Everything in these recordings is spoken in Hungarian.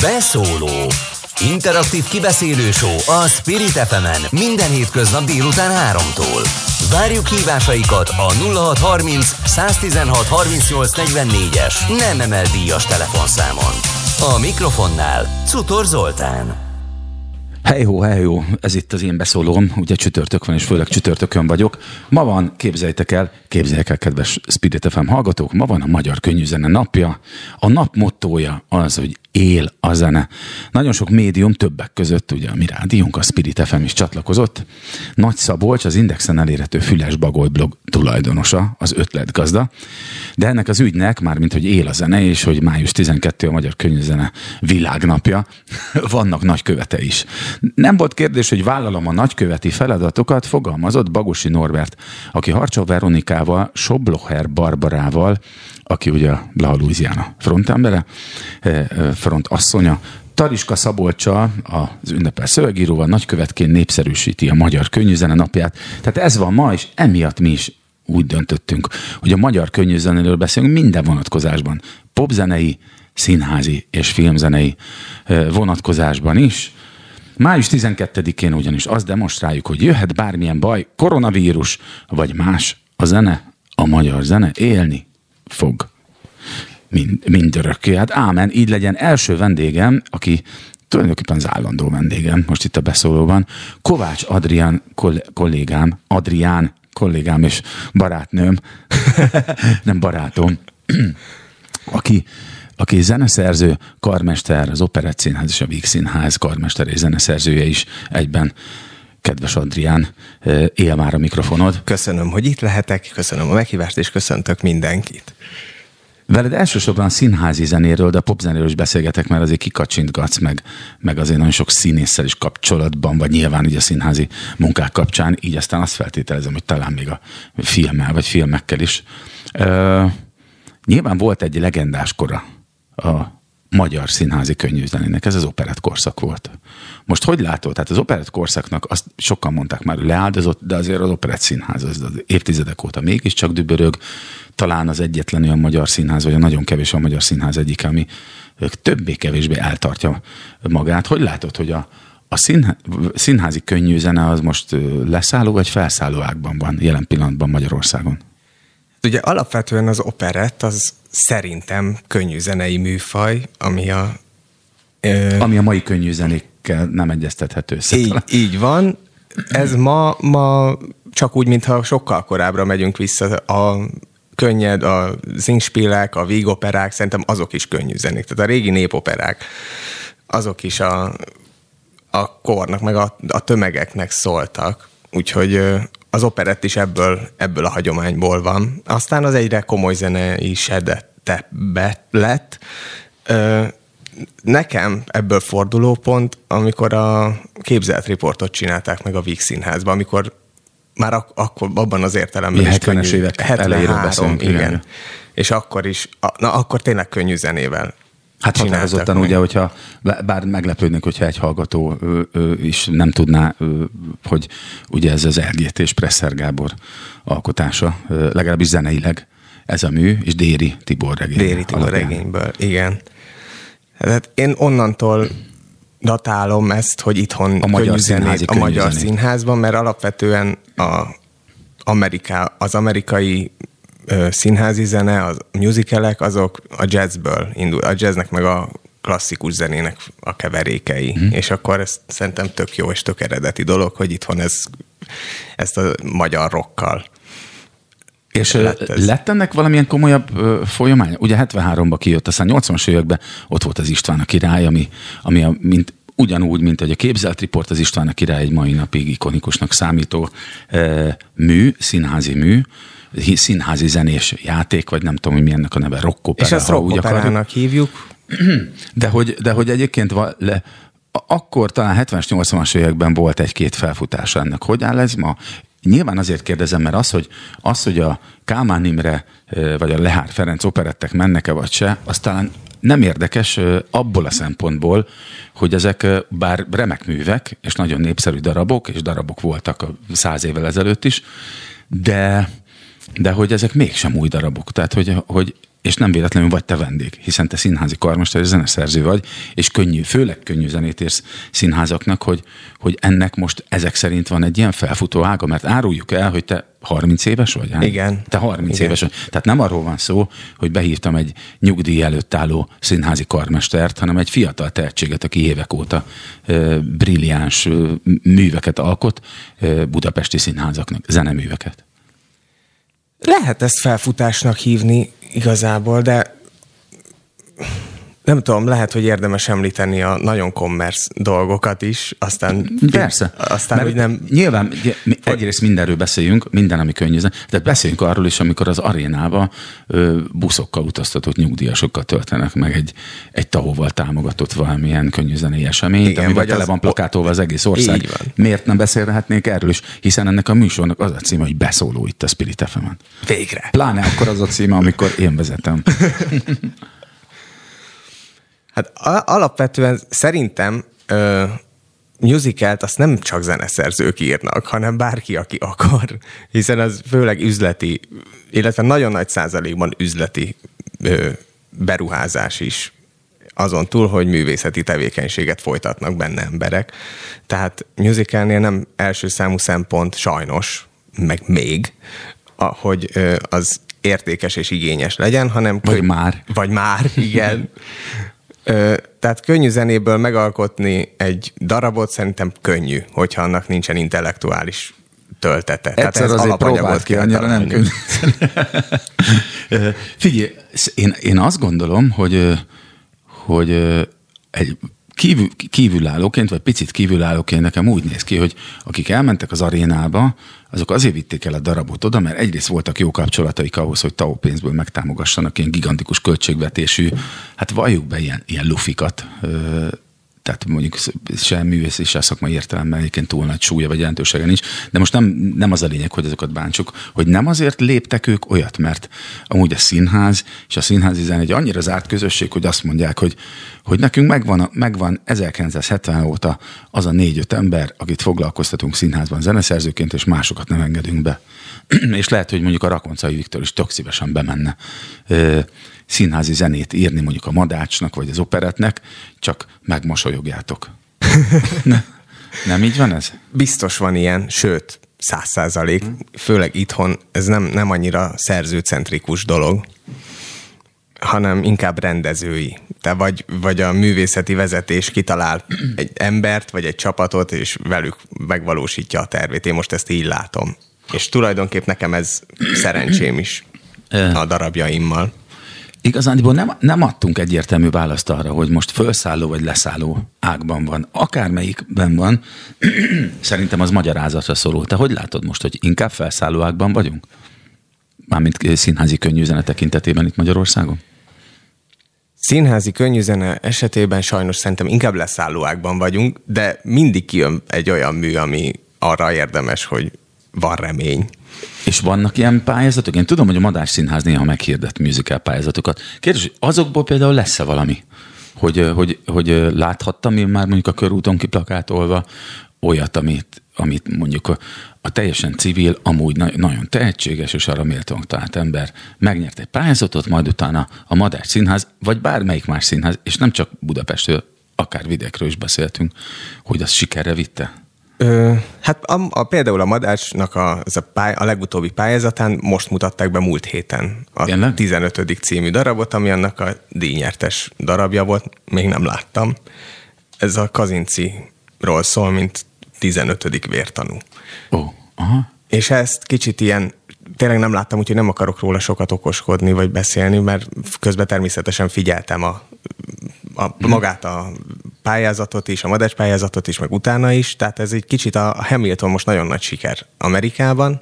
Beszóló Interaktív kibeszélő a Spirit fm minden hétköznap délután 3-tól. Várjuk hívásaikat a 0630 116 38 44-es nem emel díjas telefonszámon. A mikrofonnál Cutor Zoltán. Hejhó, hejhó, ez itt az én beszólóm, ugye csütörtök van, és főleg csütörtökön vagyok. Ma van, képzeljétek el, képzeljétek el, kedves Spirit FM hallgatók, ma van a Magyar Könnyűzene napja. A nap mottója az, hogy él a zene. Nagyon sok médium, többek között ugye a mi rádiónk, a Spirit FM is csatlakozott. Nagy Szabolcs, az Indexen elérhető Füles Bagoly blog tulajdonosa, az ötletgazda, de ennek az ügynek, már mint hogy él a zene, és hogy május 12 a Magyar Könyvzene világnapja, vannak nagykövete is. Nem volt kérdés, hogy vállalom a nagyköveti feladatokat, fogalmazott Bagosi Norbert, aki Harcsó Veronikával, Soblocher Barbarával, aki ugye a Blaha Louisiana frontembere, eh, eh, front asszonya, Tariska Szabolcsa, az ünnepel szövegíróval nagykövetként népszerűsíti a Magyar Könnyűzene napját. Tehát ez van ma, és emiatt mi is úgy döntöttünk, hogy a magyar könnyűzenéről beszélünk minden vonatkozásban. Popzenei, színházi és filmzenei vonatkozásban is. Május 12-én ugyanis azt demonstráljuk, hogy jöhet bármilyen baj, koronavírus vagy más, a zene, a magyar zene élni fog. Mind, mindörökké. Hát ámen, így legyen első vendégem, aki tulajdonképpen az állandó vendégem most itt a beszólóban, Kovács Adrián kollégám, Adrián kollégám és barátnőm, nem barátom, aki, aki zeneszerző, karmester, az Operett Színház és a Víg Színház karmester és zeneszerzője is egyben. Kedves Adrián, él már a mikrofonod. Köszönöm, hogy itt lehetek, köszönöm a meghívást, és köszöntök mindenkit. Veled elsősorban a színházi zenéről, de a popzenéről is beszélgetek, mert azért kikacsintgatsz meg, meg azért nagyon sok színésszel is kapcsolatban, vagy nyilván így a színházi munkák kapcsán, így aztán azt feltételezem, hogy talán még a filmmel, vagy filmekkel is. Ö, nyilván volt egy legendás kora a magyar színházi könnyűzenének. Ez az operett korszak volt. Most hogy látod? Tehát az operett korszaknak azt sokan mondták már, leáldozott, de azért az operett színház az, az évtizedek óta mégiscsak dübörög. Talán az egyetlen olyan magyar színház, vagy a nagyon kevés a magyar színház egyik, ami többé-kevésbé eltartja magát. Hogy látod, hogy a, a színházi, színházi könnyűzene az most leszálló vagy felszálló ágban van jelen pillanatban Magyarországon? Ugye alapvetően az operett az szerintem könnyű zenei műfaj, ami a... Ö, ami a mai könnyű zenékkel nem egyeztethető össze. Így, így van. Ez ma, ma csak úgy, mintha sokkal korábbra megyünk vissza. A könnyed, a zingspilek, a vígoperák, szerintem azok is könnyű zenék. Tehát a régi népoperák, azok is a, a kornak, meg a, a tömegeknek szóltak. Úgyhogy az operett is ebből, ebből a hagyományból van. Aztán az egyre komoly zene is be lett. Nekem ebből fordulópont, amikor a képzelt riportot csinálták meg a Víg Színházban, amikor már ak- akkor abban az értelemben is könnyű, évek 73, igen. igen. És akkor is, na akkor tényleg könnyű zenével Hát határozottan ugye, hogyha bár meglepődnék, hogyha egy hallgató ő, ő is nem tudná, ő, hogy ugye ez az LGT és Presser Gábor alkotása, legalábbis zeneileg ez a mű, és Déri Tibor regény. Déri Tibor alapján. regényből, igen. Hát én onnantól datálom ezt, hogy itthon a magyar, színházi, a magyar színházban, mert alapvetően a Ameriká, az amerikai színházi zene, az musicalek, azok a jazzből indul. A jazznek meg a klasszikus zenének a keverékei. Mm. És akkor ez szerintem tök jó és tök eredeti dolog, hogy itthon ez, ezt a magyar rockkal és lett, ez. lett ennek valamilyen komolyabb folyamány? Ugye 73-ban kijött, aztán 80-as években ott volt az István a király, ami, ami a, mint, ugyanúgy, mint egy a képzelt riport, az István a király egy mai napig ikonikusnak számító ö, mű, színházi mű, színházi zenés játék, vagy nem tudom, hogy mi ennek a neve, rockopera. És ezt rockoperának hívjuk. De hogy, de hogy egyébként va, le, akkor talán 70-es, 80-as években volt egy-két felfutása ennek. Hogy áll ez ma? Nyilván azért kérdezem, mert az, hogy, az, hogy a Kálmán Imre vagy a Lehár Ferenc operettek mennek-e vagy se, az talán nem érdekes abból a szempontból, hogy ezek bár remek művek, és nagyon népszerű darabok, és darabok voltak száz évvel ezelőtt is, de de hogy ezek mégsem új darabok. Tehát, hogy, hogy és nem véletlenül vagy te vendég, hiszen te színházi karmester és zeneszerző vagy, és könnyű, főleg könnyű zenét érsz színházaknak, hogy, hogy ennek most ezek szerint van egy ilyen felfutó ága, mert áruljuk el, hogy te 30 éves vagy? Hát? Igen. Te 30 Igen. éves vagy. Tehát nem arról van szó, hogy behívtam egy nyugdíj előtt álló színházi karmestert, hanem egy fiatal tehetséget, aki évek óta ö, brilliáns ö, műveket alkot ö, budapesti színházaknak, zeneműveket. Lehet ezt felfutásnak hívni igazából, de nem tudom, lehet, hogy érdemes említeni a nagyon commerce dolgokat is, aztán, Persze. aztán Mert hogy nem... Nyilván egyrészt mindenről beszéljünk, minden, ami könnyű. Tehát beszéljünk arról is, amikor az arénába ö, buszokkal utaztatott nyugdíjasokkal töltenek meg egy, egy tahóval támogatott valamilyen könnyűzenei eseményt, Igen, amivel vagy tele van plakátolva az egész ország. Miért nem beszélhetnék erről is? Hiszen ennek a műsornak az a címe, hogy beszóló itt a Spirit FM-en. Végre. Pláne akkor az a címe, amikor én vezetem. Hát alapvetően szerintem ö, musicalt azt nem csak zeneszerzők írnak, hanem bárki, aki akar, hiszen az főleg üzleti, illetve nagyon nagy százalékban üzleti ö, beruházás is azon túl, hogy művészeti tevékenységet folytatnak benne emberek. Tehát musicalnél nem első számú szempont sajnos, meg még, hogy az értékes és igényes legyen, hanem Vagy kö- már. vagy már, igen. Ö, tehát könnyű zenéből megalkotni egy darabot szerintem könnyű, hogyha annak nincsen intellektuális töltete. Tehát Egyszer ez azért próbált ki, annyira nem találni. könnyű. Ö, Figyelj, én, én azt gondolom, hogy, hogy egy kívül, kívülállóként, vagy picit kívülállóként nekem úgy néz ki, hogy akik elmentek az arénába, azok azért vitték el a darabot oda, mert egyrészt voltak jó kapcsolataik ahhoz, hogy TAO pénzből megtámogassanak ilyen gigantikus költségvetésű, hát valljuk be ilyen, ilyen lufikat, tehát mondjuk se művész, se szakmai értelemben egyébként túl nagy súlya vagy jelentősége nincs, de most nem, nem az a lényeg, hogy azokat bántsuk, hogy nem azért léptek ők olyat, mert amúgy a színház és a színházi zene egy annyira zárt közösség, hogy azt mondják, hogy, hogy nekünk megvan, a- megvan 1970 óta az a négy-öt ember, akit foglalkoztatunk színházban zeneszerzőként, és másokat nem engedünk be. és lehet, hogy mondjuk a Rakoncai Viktor is tök szívesen bemenne színházi zenét írni mondjuk a Madácsnak, vagy az operetnek, csak megmosolyogjátok. ne, nem így van ez? Biztos van ilyen, sőt, száz százalék, főleg itthon ez nem, nem annyira szerzőcentrikus dolog, hanem inkább rendezői. Te vagy, vagy a művészeti vezetés kitalál egy embert, vagy egy csapatot, és velük megvalósítja a tervét. Én most ezt így látom. És tulajdonképp nekem ez szerencsém is a darabjaimmal. Igazándiból nem, nem adtunk egyértelmű választ arra, hogy most felszálló vagy leszálló ágban van. Akármelyikben van, szerintem az magyarázatra szóló. Te hogy látod most, hogy inkább felszálló ágban vagyunk? Mármint színházi könnyűzene tekintetében itt Magyarországon? Színházi könnyűzene esetében sajnos szerintem inkább leszállóákban vagyunk, de mindig kijön egy olyan mű, ami arra érdemes, hogy van remény. És vannak ilyen pályázatok? Én tudom, hogy a Madás Színház néha meghirdet musical pályázatokat. Kérdés, hogy azokból például lesz-e valami? Hogy, hogy, hogy láthattam én már mondjuk a körúton kiplakátolva olyat, amit, amit mondjuk a, a teljesen civil, amúgy na, nagyon tehetséges és arra méltóan talált ember megnyert egy pályázatot, majd utána a Madás Színház, vagy bármelyik más színház, és nem csak Budapestről, akár vidékről is beszéltünk, hogy az sikerre vitte. Ö, hát a, a, például a Madácsnak a, az a, pály, a legutóbbi pályázatán most mutatták be múlt héten a Tényleg? 15. című darabot, ami annak a díjnyertes darabja volt, még nem láttam. Ez a Kazinciról szól, mint 15. vértanú. Ó, aha. És ezt kicsit ilyen, tényleg nem láttam, úgyhogy nem akarok róla sokat okoskodni, vagy beszélni, mert közben természetesen figyeltem a, a magát a pályázatot is, a Madács pályázatot is, meg utána is, tehát ez egy kicsit a Hamilton most nagyon nagy siker Amerikában,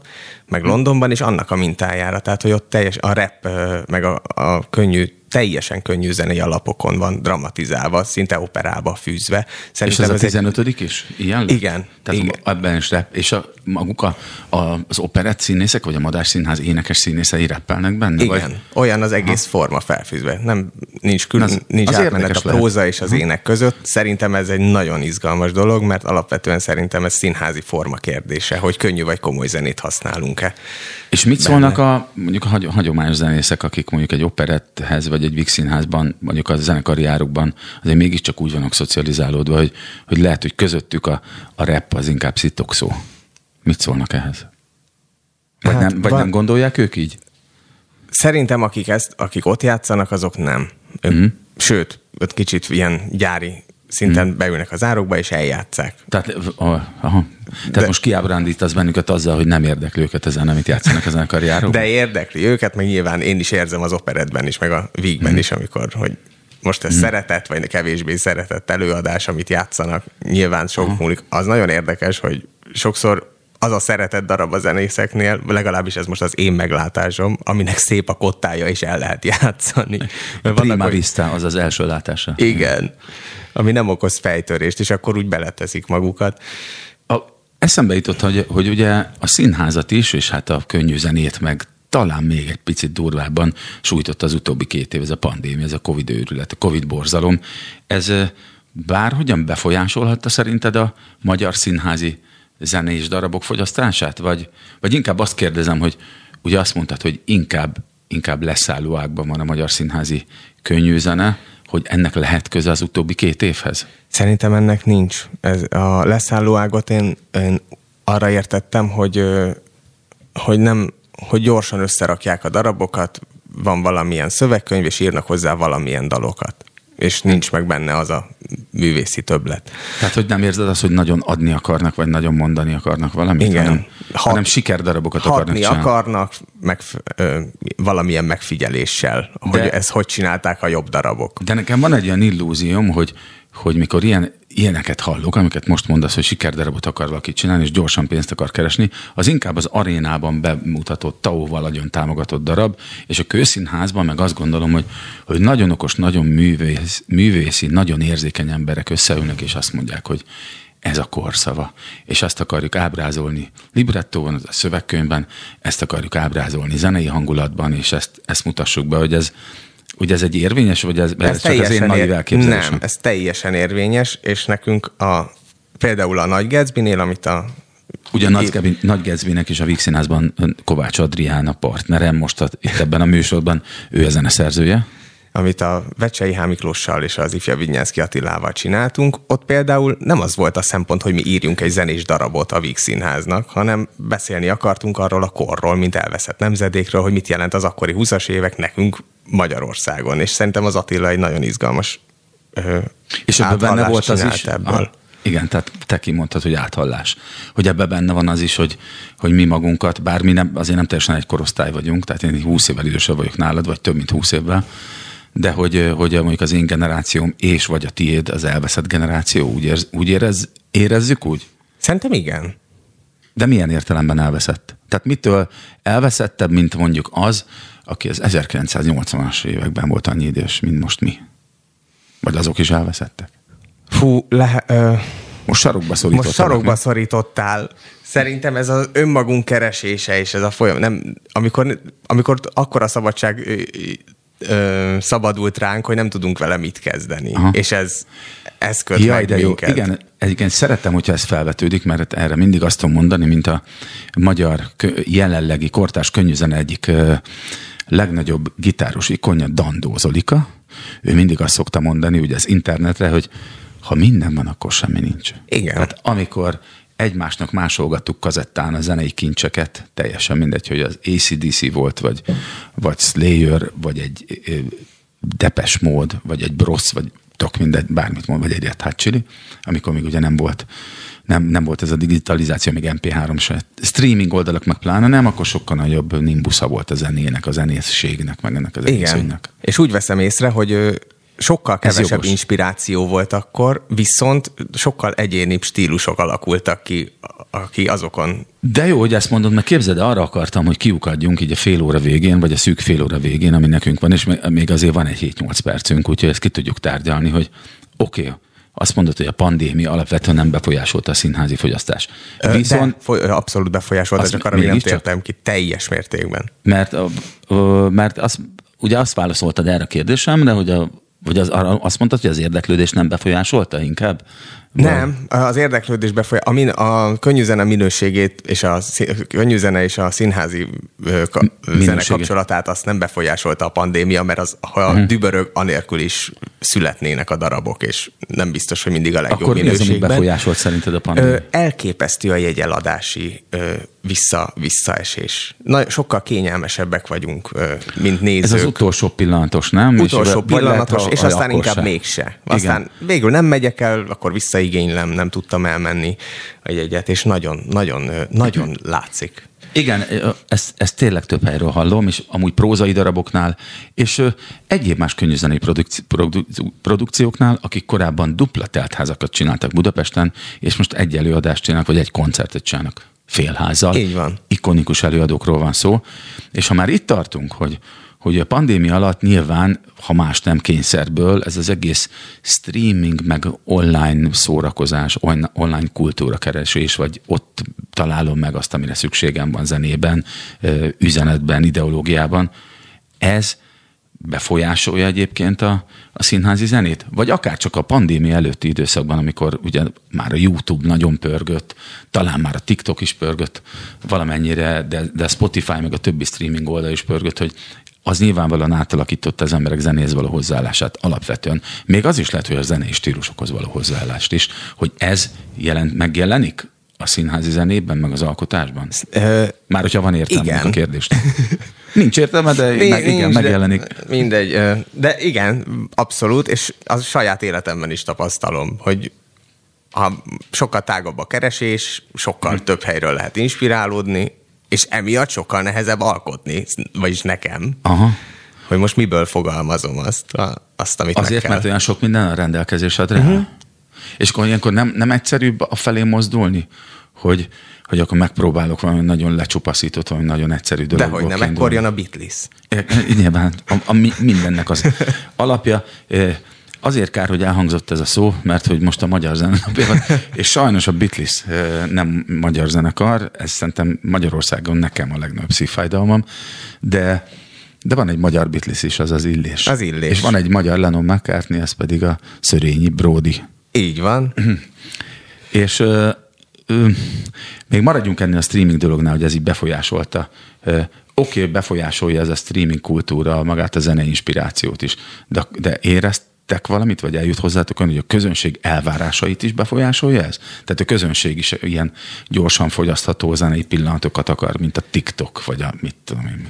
meg Londonban, és annak a mintájára, tehát hogy ott teljes a rap, ö, meg a, a könnyű teljesen könnyű zenei alapokon van dramatizálva, szinte operába fűzve. Szerintem és ez, ez a 15 egy... is? Ilyen? Igen. Tehát igen. ebben is rep. És a, maguk a, a, az operett színészek, vagy a Madás Színház énekes színészei reppelnek benne? Igen. Vagy? Olyan az egész ha. forma felfűzve. Nem, nincs, külön, az, nincs az átmenet a próza lehet. és az ének között. Szerintem ez egy nagyon izgalmas dolog, mert alapvetően szerintem ez színházi forma kérdése, hogy könnyű vagy komoly zenét használunk-e. És mit benne. szólnak a mondjuk a hagyományos zenészek, akik mondjuk egy operetthez vagy egy Vix színházban, mondjuk a zenekari árukban azért mégiscsak úgy vannak szocializálódva, hogy, hogy lehet, hogy közöttük a, a rap az inkább szitokszó. Mit szólnak ehhez? Vagy, hát, nem, vagy van... nem gondolják ők így? Szerintem akik, ezt, akik ott játszanak, azok nem. Ők, mm. Sőt, ott kicsit ilyen gyári szinten hmm. beülnek az árokba, és eljátszák. Tehát, aha. Tehát de, most kiábrándítasz bennünket azzal, hogy nem érdekli őket ezen, amit játszanak ezen a karjárok? De érdekli őket, meg nyilván én is érzem az operetben is, meg a vígben hmm. is, amikor, hogy most ez hmm. szeretett, vagy kevésbé szeretett előadás, amit játszanak, nyilván sok hmm. múlik. Az nagyon érdekes, hogy sokszor az a szeretett darab a zenészeknél, legalábbis ez most az én meglátásom, aminek szép a kottája, és el lehet játszani. Prima vannak, vista, az az első látása. Igen, ami nem okoz fejtörést, és akkor úgy beleteszik magukat. A, eszembe jutott, hogy, hogy ugye a színházat is, és hát a könnyű zenét meg talán még egy picit durvábban sújtott az utóbbi két év, ez a pandémia, ez a Covid őrület, a Covid borzalom. Ez bárhogyan befolyásolhatta szerinted a magyar színházi zenés darabok fogyasztását? Vagy, vagy inkább azt kérdezem, hogy ugye azt mondtad, hogy inkább, inkább leszálló ágban van a magyar színházi könnyű zene, hogy ennek lehet köze az utóbbi két évhez? Szerintem ennek nincs. Ez a leszálló ágot én, én arra értettem, hogy, hogy nem, hogy gyorsan összerakják a darabokat, van valamilyen szövegkönyv, és írnak hozzá valamilyen dalokat és nincs meg benne az a művészi többlet. Tehát, hogy nem érzed azt, hogy nagyon adni akarnak, vagy nagyon mondani akarnak valamit, Igen. hanem, Hat, hanem sikerdarabokat akarnak csinálni. akarnak, meg, ö, valamilyen megfigyeléssel, de, hogy ezt hogy csinálták a jobb darabok. De nekem van egy olyan illúzióm, hogy, hogy mikor ilyen ilyeneket hallok, amiket most mondasz, hogy sikerdarabot akar valaki csinálni, és gyorsan pénzt akar keresni, az inkább az arénában bemutatott, tau nagyon támogatott darab, és a kőszínházban meg azt gondolom, hogy, hogy nagyon okos, nagyon művész, művészi, nagyon érzékeny emberek összeülnek, és azt mondják, hogy ez a korszava, és ezt akarjuk ábrázolni librettóban, a szövegkönyvben, ezt akarjuk ábrázolni zenei hangulatban, és ezt, ezt mutassuk be, hogy ez, Ugye ez egy érvényes, vagy ez, ez, csak az én naiv elképzelésem? Nem, ez teljesen érvényes, és nekünk a, például a Nagy Gatsby-nél, amit a Ugye a Nagy, Nagy Gatsby-nek is a Víg Színházban Kovács Adrián a partnerem, most a, itt ebben a műsorban ő ezen a szerzője amit a Vecsei H. Miklóssal és az ifja Vignyánszki Attilával csináltunk, ott például nem az volt a szempont, hogy mi írjunk egy zenés darabot a Víg Színháznak, hanem beszélni akartunk arról a korról, mint elveszett nemzedékről, hogy mit jelent az akkori 20-as évek nekünk Magyarországon. És szerintem az Attila egy nagyon izgalmas ö, És ebben benne volt az is, ebből. Ah, igen, tehát te kimondtad, hogy áthallás. Hogy ebben benne van az is, hogy, hogy mi magunkat, bár mi nem, azért nem teljesen egy korosztály vagyunk, tehát én 20 évvel idősebb vagyok nálad, vagy több mint 20 évvel, de hogy, hogy mondjuk az én generációm és vagy a tiéd az elveszett generáció, úgy, érz, úgy érez, érezzük úgy? Szerintem igen. De milyen értelemben elveszett? Tehát mitől elveszettebb, mint mondjuk az, aki az 1980-as években volt annyi idős, mint most mi? Vagy azok is elveszettek? Fú, le, ö, most sarokba szorítottál. Most sarokba szorítottál. Szerintem ez az önmagunk keresése, és ez a folyam, nem, amikor, amikor akkora szabadság ö, szabadult ránk, hogy nem tudunk vele mit kezdeni. Aha. És ez, ez köt Jaj, de minket. Jó. Igen, egyébként szeretem, hogyha ez felvetődik, mert erre mindig azt tudom mondani, mint a magyar jelenlegi kortás könnyűzene egyik legnagyobb gitáros ikonja, Dandó Zolika. Ő mindig azt szokta mondani, ugye az internetre, hogy ha minden van, akkor semmi nincs. Igen. Hát amikor egymásnak másolgattuk kazettán a zenei kincseket, teljesen mindegy, hogy az ACDC volt, vagy, vagy Slayer, vagy egy Depes mód, vagy egy Brosz, vagy tök mindegy, bármit mond, vagy egy Red Hot Chili, amikor még ugye nem volt nem, nem volt ez a digitalizáció, még MP3 se. Streaming oldalak meg pláne nem, akkor sokkal nagyobb nimbusza volt a zenének, a zenészségnek, meg ennek az egészségnek. És úgy veszem észre, hogy sokkal kevesebb inspiráció volt akkor, viszont sokkal egyénibb stílusok alakultak ki, aki azokon. De jó, hogy ezt mondod, mert képzeld, arra akartam, hogy kiukadjunk így a fél óra végén, vagy a szűk fél óra végén, ami nekünk van, és még azért van egy 7-8 percünk, úgyhogy ezt ki tudjuk tárgyalni, hogy oké, okay, azt mondod, hogy a pandémia alapvetően nem befolyásolta a színházi fogyasztás. Viszont, De abszolút befolyásolta, csak arra nem tértem ki teljes mértékben. Mert, mert azt, ugye azt válaszoltad erre a kérdésemre, hogy a vagy az, azt mondtad, hogy az érdeklődés nem befolyásolta inkább? Nem, az érdeklődés befolyás, a, min, a könnyűzene minőségét és a könnyűzene és a színházi zene kapcsolatát azt nem befolyásolta a pandémia, mert az, ha uh-huh. dübörög, anélkül is születnének a darabok, és nem biztos, hogy mindig a legjobb Akkor minőségben. Akkor mi az, ami befolyásolt szerinted a pandémia? Ö, elképesztő a jegyeladási ö, vissza, visszaesés. Na, sokkal kényelmesebbek vagyunk, ö, mint nézők. Ez az utolsó pillanatos, nem? Utolsó és pillanatos, és aztán inkább se. mégse. Aztán Igen. végül nem megyek el, akkor vissza visszaigénylem, nem tudtam elmenni egy egyet, és nagyon, nagyon, nagyon látszik. Igen, ezt, ezt tényleg több helyről hallom, és amúgy prózai daraboknál, és egyéb más könnyűzenei produkci, produkcióknál, akik korábban dupla teltházakat csináltak Budapesten, és most egy előadást csinálnak, vagy egy koncertet csinálnak félházzal. Így van. Ikonikus előadókról van szó. És ha már itt tartunk, hogy, hogy a pandémia alatt nyilván, ha más nem kényszerből, ez az egész streaming, meg online szórakozás, online kultúra keresés, vagy ott találom meg azt, amire szükségem van zenében, üzenetben, ideológiában, ez befolyásolja egyébként a, a színházi zenét? Vagy akár csak a pandémia előtti időszakban, amikor ugye már a YouTube nagyon pörgött, talán már a TikTok is pörgött valamennyire, de, de Spotify meg a többi streaming oldal is pörgött, hogy az nyilvánvalóan átalakította az emberek zenéhez való hozzáállását alapvetően. Még az is lehet, hogy a zenei stílusokhoz való hozzáállást is, hogy ez jelent, megjelenik a színházi zenében, meg az alkotásban? Ö, Már hogyha van értelme a kérdést. Nincs értelme, de nincs, meg, igen, megjelenik. De, mindegy. De igen, abszolút, és az saját életemben is tapasztalom, hogy ha sokkal tágabb a keresés, sokkal hm. több helyről lehet inspirálódni, és emiatt sokkal nehezebb alkotni, vagyis nekem. Aha. Hogy most miből fogalmazom azt, azt amit Azért, mert olyan sok minden a rendelkezésedre uh-huh. És akkor ilyenkor nem, nem egyszerűbb a felé mozdulni, hogy, hogy akkor megpróbálok valami nagyon lecsupaszított, valami nagyon egyszerű dologból De hogy nem, ekkor jön a Beatles. Nyilván, a, a, mindennek az alapja. Azért kár, hogy elhangzott ez a szó, mert hogy most a magyar zenekar, és sajnos a Beatles nem magyar zenekar, ez szerintem Magyarországon nekem a legnagyobb szívfájdalmam, de de van egy magyar Beatles is, az az Illés. Az Illés. És van egy magyar Lennon McCartney, ez pedig a Szörényi Brody. Így van. És ö, ö, még maradjunk ennél a streaming dolognál, hogy ez így befolyásolta. Oké, okay, befolyásolja ez a streaming kultúra, magát a zenei inspirációt is, de, de érezt, tettek valamit, vagy eljut hozzátok hogy a közönség elvárásait is befolyásolja ez? Tehát a közönség is ilyen gyorsan fogyasztható zenei pillanatokat akar, mint a TikTok, vagy a mit tudom én.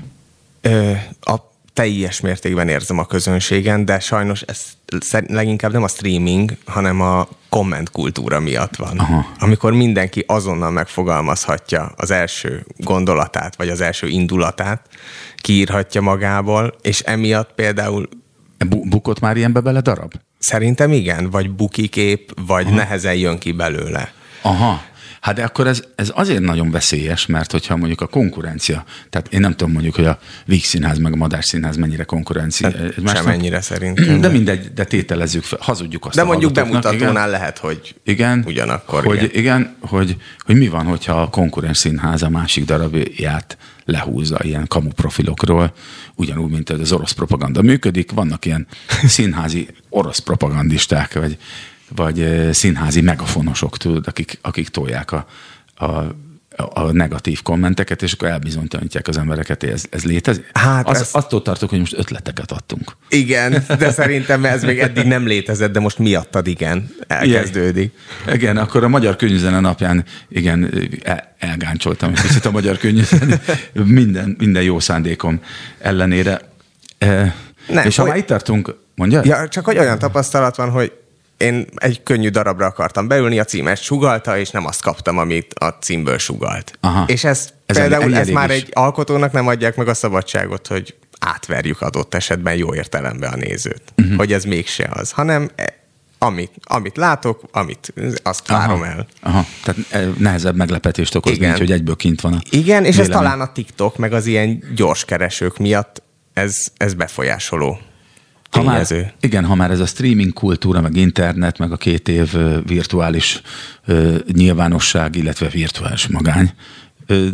Ö, a teljes mértékben érzem a közönségen, de sajnos ez leginkább nem a streaming, hanem a komment kultúra miatt van. Aha. Amikor mindenki azonnal megfogalmazhatja az első gondolatát, vagy az első indulatát, kiírhatja magából, és emiatt például Bukott már ilyenbe bele darab? Szerintem igen, vagy bukikép, vagy Aha. nehezen jön ki belőle. Aha. Hát de akkor ez, ez azért nagyon veszélyes, mert hogyha mondjuk a konkurencia, tehát én nem tudom mondjuk, hogy a Víg Színház meg a Madár Színház mennyire konkurencia. Hát, sem ennyire szerintem. De mindegy, de tételezzük fel, hazudjuk azt De mondjuk bemutatónál igen, lehet, hogy igen, ugyanakkor. Hogy, igen, igen hogy, hogy mi van, hogyha a konkurens színház a másik darabját lehúzza ilyen kamu profilokról, ugyanúgy, mint az orosz propaganda működik. Vannak ilyen színházi orosz propagandisták, vagy vagy színházi megafonosok, tudod, akik, akik tolják a, a a negatív kommenteket, és akkor elbizonytalanítják az embereket, hogy ez, ez létezik. Hát az, ez... Attól tartok, hogy most ötleteket adtunk. Igen, de szerintem ez még eddig nem létezett, de most miattad igen, elkezdődik. Igen, igen akkor a Magyar Könyvzene napján igen, el, elgáncsoltam egy picit a Magyar Könyvzene minden, minden jó szándékom ellenére. Nem, és ha hogy... már itt tartunk, mondja? Ja, csak hogy olyan tapasztalat van, hogy én egy könnyű darabra akartam beülni, a címet sugalta, és nem azt kaptam, amit a címből sugalt. Aha. És ez, ez például ez már egy alkotónak nem adják meg a szabadságot, hogy átverjük adott esetben jó értelemben a nézőt. Uh-huh. Hogy ez mégse az, hanem e, amit, amit látok, amit azt várom el. Aha, tehát e, nehezebb meglepetést okoz, Igen. mint hogy egyből kint van a Igen, és vélemény. ez talán a TikTok, meg az ilyen gyors keresők miatt ez, ez befolyásoló. Ha már, igen, ha már ez a streaming kultúra, meg internet, meg a két év virtuális ö, nyilvánosság, illetve virtuális magány, ö,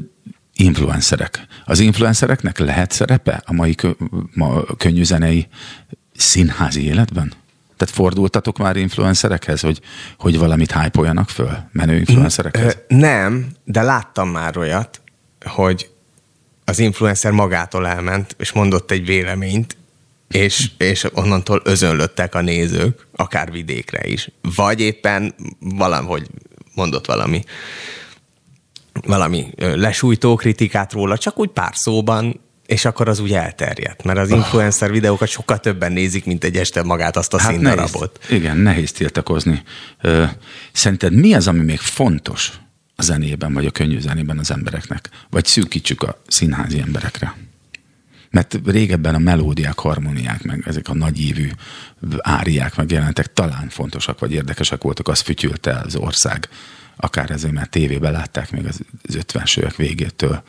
influencerek. Az influencereknek lehet szerepe a mai kö, ma könnyű zenei színházi életben? Tehát fordultatok már influencerekhez, hogy, hogy valamit hype föl menő influencerekhez? Nem, de láttam már olyat, hogy az influencer magától elment, és mondott egy véleményt, és, és onnantól özönlöttek a nézők, akár vidékre is. Vagy éppen valahogy mondott valami valami lesújtó kritikát róla, csak úgy pár szóban, és akkor az úgy elterjedt, mert az influencer videókat sokkal többen nézik, mint egy este magát azt a hát színdarabot. Nehéz, igen, nehéz tiltakozni. Szerinted mi az, ami még fontos a zenében, vagy a könnyű zenében az embereknek? Vagy szűkítsük a színházi emberekre? Mert régebben a melódiák, harmóniák, meg ezek a nagyívű áriák megjelentek, talán fontosak vagy érdekesek voltak, az fütyülte az ország. Akár ezért már tévében látták még az 50-es évek végétől.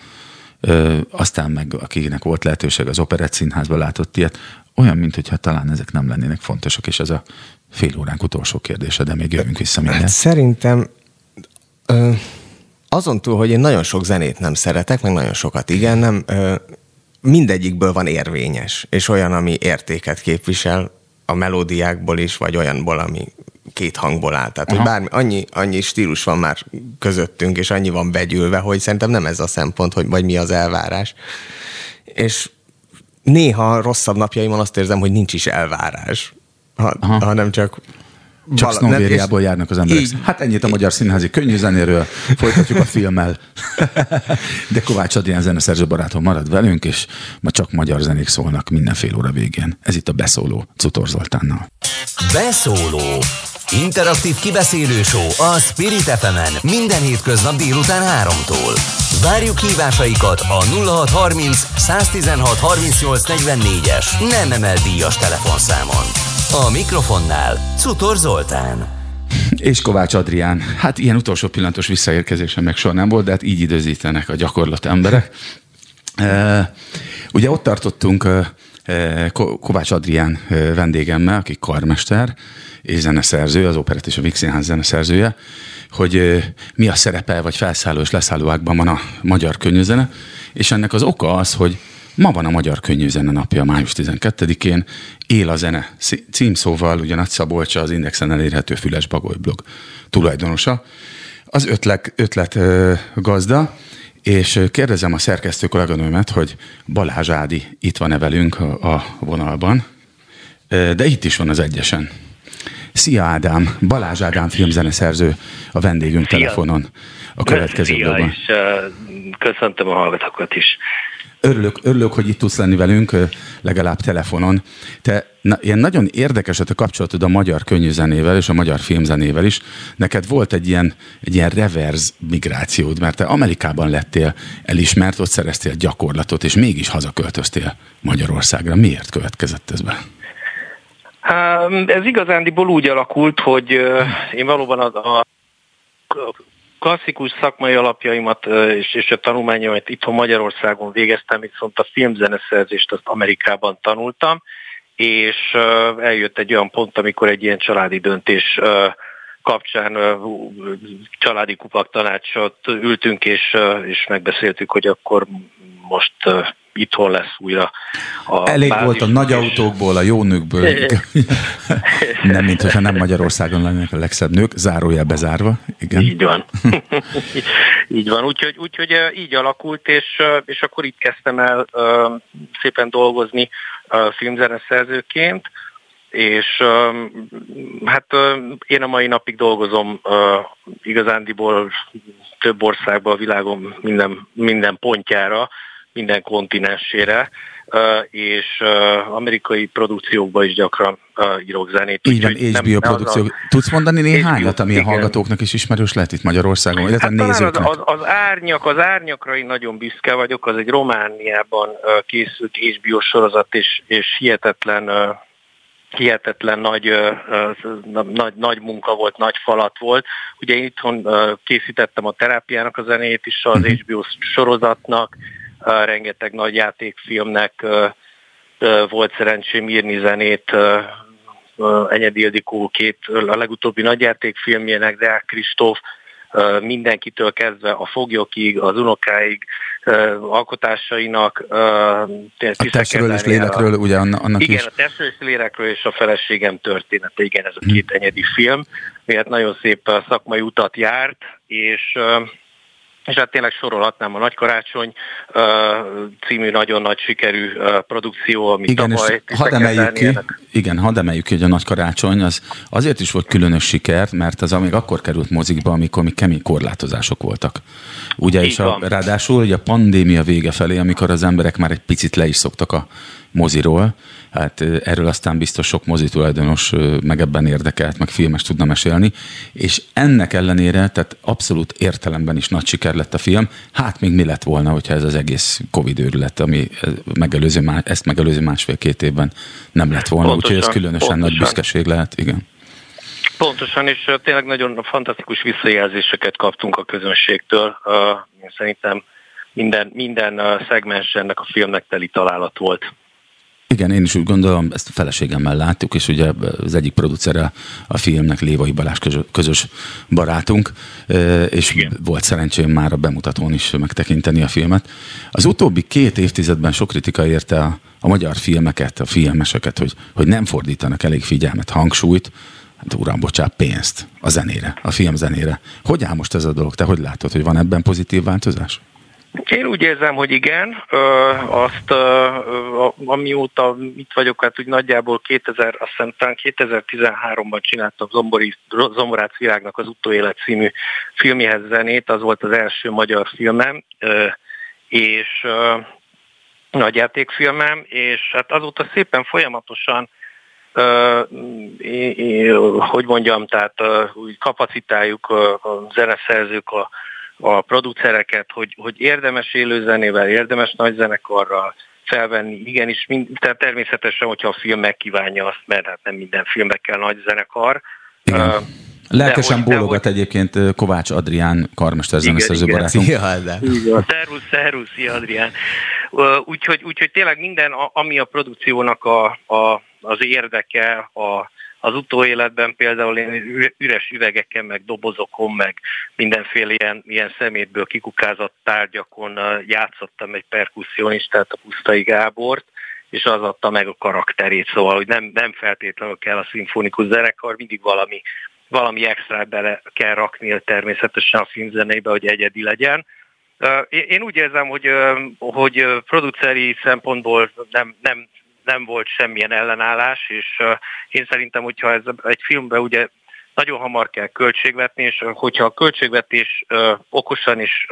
Ö, aztán meg akinek volt lehetőség az operett színházban látott ilyet, olyan, mintha talán ezek nem lennének fontosak, és ez a fél óránk utolsó kérdése, de még jövünk vissza minden. Hát szerintem ö, azon túl, hogy én nagyon sok zenét nem szeretek, meg nagyon sokat igen, nem, ö, mindegyikből van érvényes, és olyan, ami értéket képvisel a melódiákból is, vagy olyanból, ami két hangból áll. Tehát, Aha. hogy bármi, annyi, annyi stílus van már közöttünk, és annyi van begyűlve, hogy szerintem nem ez a szempont, hogy vagy mi az elvárás. És néha rosszabb napjaimon azt érzem, hogy nincs is elvárás, ha, hanem csak csak Sznóvériából járnak az emberek. Így, hát ennyit a magyar színházi könnyű zenéről, folytatjuk a filmmel. De Kovács Adrián zeneszerző barátom marad velünk, és ma csak magyar zenék szólnak mindenfél óra végén. Ez itt a Beszóló Cutor Zoltánnal. Beszóló Interaktív kibeszélő show a Spirit fm minden hétköznap délután 3-tól. Várjuk hívásaikat a 0630 116 38 44-es nem emel díjas telefonszámon. A mikrofonnál Cutor Zoltán. És Kovács Adrián. Hát ilyen utolsó pillanatos visszaérkezésen meg soha nem volt, de hát így időzítenek a gyakorlat emberek. E, ugye ott tartottunk e, Kovács Adrián vendégemmel, aki karmester, és zeneszerző, az Operett és a Víg Színház zeneszerzője, hogy mi a szerepe, vagy felszálló és leszállóákban van a magyar könnyűzene, és ennek az oka az, hogy ma van a Magyar Könnyűzene napja, május 12-én, Él a zene címszóval, ugye Nagy Szabolcsa az Indexen elérhető Füles Bagoly blog tulajdonosa, az ötlet, ötlet ö, gazda, és kérdezem a szerkesztő kolléganőmet, hogy Balázs Ádi itt van-e velünk a, a vonalban, de itt is van az egyesen. Szia Ádám, Balázs Ádám filmzeneszerző a vendégünk Szia. telefonon a következő Szia, blogban. és uh, köszöntöm a hallgatókat is. Örülök, örülök, hogy itt tudsz lenni velünk, legalább telefonon. Te na, ilyen nagyon érdekes a kapcsolatod a magyar könnyűzenével és a magyar filmzenével is. Neked volt egy ilyen, egy ilyen reverse migrációd, mert te Amerikában lettél elismert, ott szereztél gyakorlatot, és mégis hazaköltöztél Magyarországra. Miért következett ez be? Ez igazándiból úgy alakult, hogy én valóban a, a klasszikus szakmai alapjaimat és, és a tanulmányaimat itthon Magyarországon végeztem, viszont a filmzeneszerzést azt Amerikában tanultam, és eljött egy olyan pont, amikor egy ilyen családi döntés kapcsán családi kupak tanácsot ültünk, és, és megbeszéltük, hogy akkor most itthon lesz újra a Elég volt a nagy autókból, a jó nőkből. nem, mint hogyha nem Magyarországon lennének a legszebb nők, zárójel bezárva. Igen. Így van. így van, úgyhogy, úgyhogy így alakult, és, és akkor itt kezdtem el szépen dolgozni filmzeneszerzőként, és hát én a mai napig dolgozom igazándiból több országban a világon minden, minden pontjára, minden kontinensére, és amerikai produkciókban is gyakran írok zenét. Így van, HBO produkció. A... Tudsz mondani néhányat, ami a hallgatóknak is ismerős lehet itt Magyarországon, illetve hát nézőknek? Az, az, árnyak, az árnyakra én nagyon büszke vagyok, az egy Romániában készült HBO sorozat, és, és hihetetlen hihetetlen nagy, nagy, nagy munka volt, nagy falat volt. Ugye én itthon készítettem a terápiának a zenét is, az HBO mhm. sorozatnak, rengeteg nagy játékfilmnek volt szerencsém írni zenét, Enyedi Ildikó két a legutóbbi nagyjátékfilmjének, Deák Kristóf, mindenkitől kezdve a foglyokig, az unokáig, alkotásainak. A testről és lélekről, ugye annak Igen, is. a testről és lélekről és a feleségem története, igen, ez a két hmm. enyedi film, miért nagyon szép szakmai utat járt, és és hát tényleg sorolhatnám a Nagykarácsony uh, című nagyon nagy sikerű uh, produkció, ami igen, tavaly... És hadd emeljük ki, igen, hadd emeljük ki, hogy a Nagykarácsony az azért is volt különös siker, mert az amíg akkor került mozikba, amikor még kemény korlátozások voltak. Ugye, Így és a, ráadásul ugye a pandémia vége felé, amikor az emberek már egy picit le is szoktak a moziról, hát erről aztán biztos sok mozitulajdonos meg ebben érdekelt, meg filmes tudna mesélni, és ennek ellenére, tehát abszolút értelemben is nagy siker lett a film, hát még mi lett volna, hogyha ez az egész Covid őrület, ami megelőző, ezt megelőző másfél-két évben nem lett volna, pontosan, úgyhogy ez különösen pontosan. nagy büszkeség lehet, igen. Pontosan, és tényleg nagyon fantasztikus visszajelzéseket kaptunk a közönségtől. Szerintem minden, minden szegmens ennek a filmnek teli találat volt. Igen, én is úgy gondolom, ezt a feleségemmel láttuk, és ugye az egyik producere a filmnek Lévai Balázs közös barátunk, és Igen. volt szerencsém már a bemutatón is megtekinteni a filmet. Az utóbbi két évtizedben sok kritika érte a, a magyar filmeket, a filmeseket, hogy, hogy nem fordítanak elég figyelmet, hangsúlyt, hát uram, bocsánat, pénzt a zenére, a film zenére. Hogy áll most ez a dolog? Te hogy látod, hogy van ebben pozitív változás? Én úgy érzem, hogy igen. Azt, amióta itt vagyok, hát úgy nagyjából 2000, azt hiszem, talán 2013-ban csináltam Zombori, Zomborác Virágnak az Utóélet című filmjehez zenét, az volt az első magyar filmem, és nagyjátékfilmem, és hát azóta szépen folyamatosan hogy mondjam, tehát kapacitáljuk a zeneszerzők a a producereket, hogy, hogy érdemes élőzenével, érdemes nagy zenekarral felvenni, igenis, mind, tehát természetesen, hogyha a film megkívánja azt, mert hát nem minden filmbe kell nagy zenekar. Igen. Uh, Lelkesen bólogat hogy... egyébként Kovács Adrián karmester zeneszerző barátunk. Ja, szervusz, szervusz, szia Adrián. Úgyhogy, úgyhogy tényleg minden, ami a produkciónak a, a, az érdeke, a, az utóéletben például én üres üvegeken, meg dobozokon, meg mindenféle ilyen, ilyen szemétből kikukázott tárgyakon játszottam egy perkussionistát, a Pusztai Gábort, és az adta meg a karakterét, szóval, hogy nem, nem feltétlenül kell a szimfonikus zenekar, mindig valami, valami extra bele kell rakni természetesen a filmzenébe, hogy egyedi legyen. Én úgy érzem, hogy, hogy produceri szempontból nem, nem nem volt semmilyen ellenállás, és én szerintem, hogyha ez egy filmbe ugye nagyon hamar kell költségvetni, és hogyha a költségvetés okosan is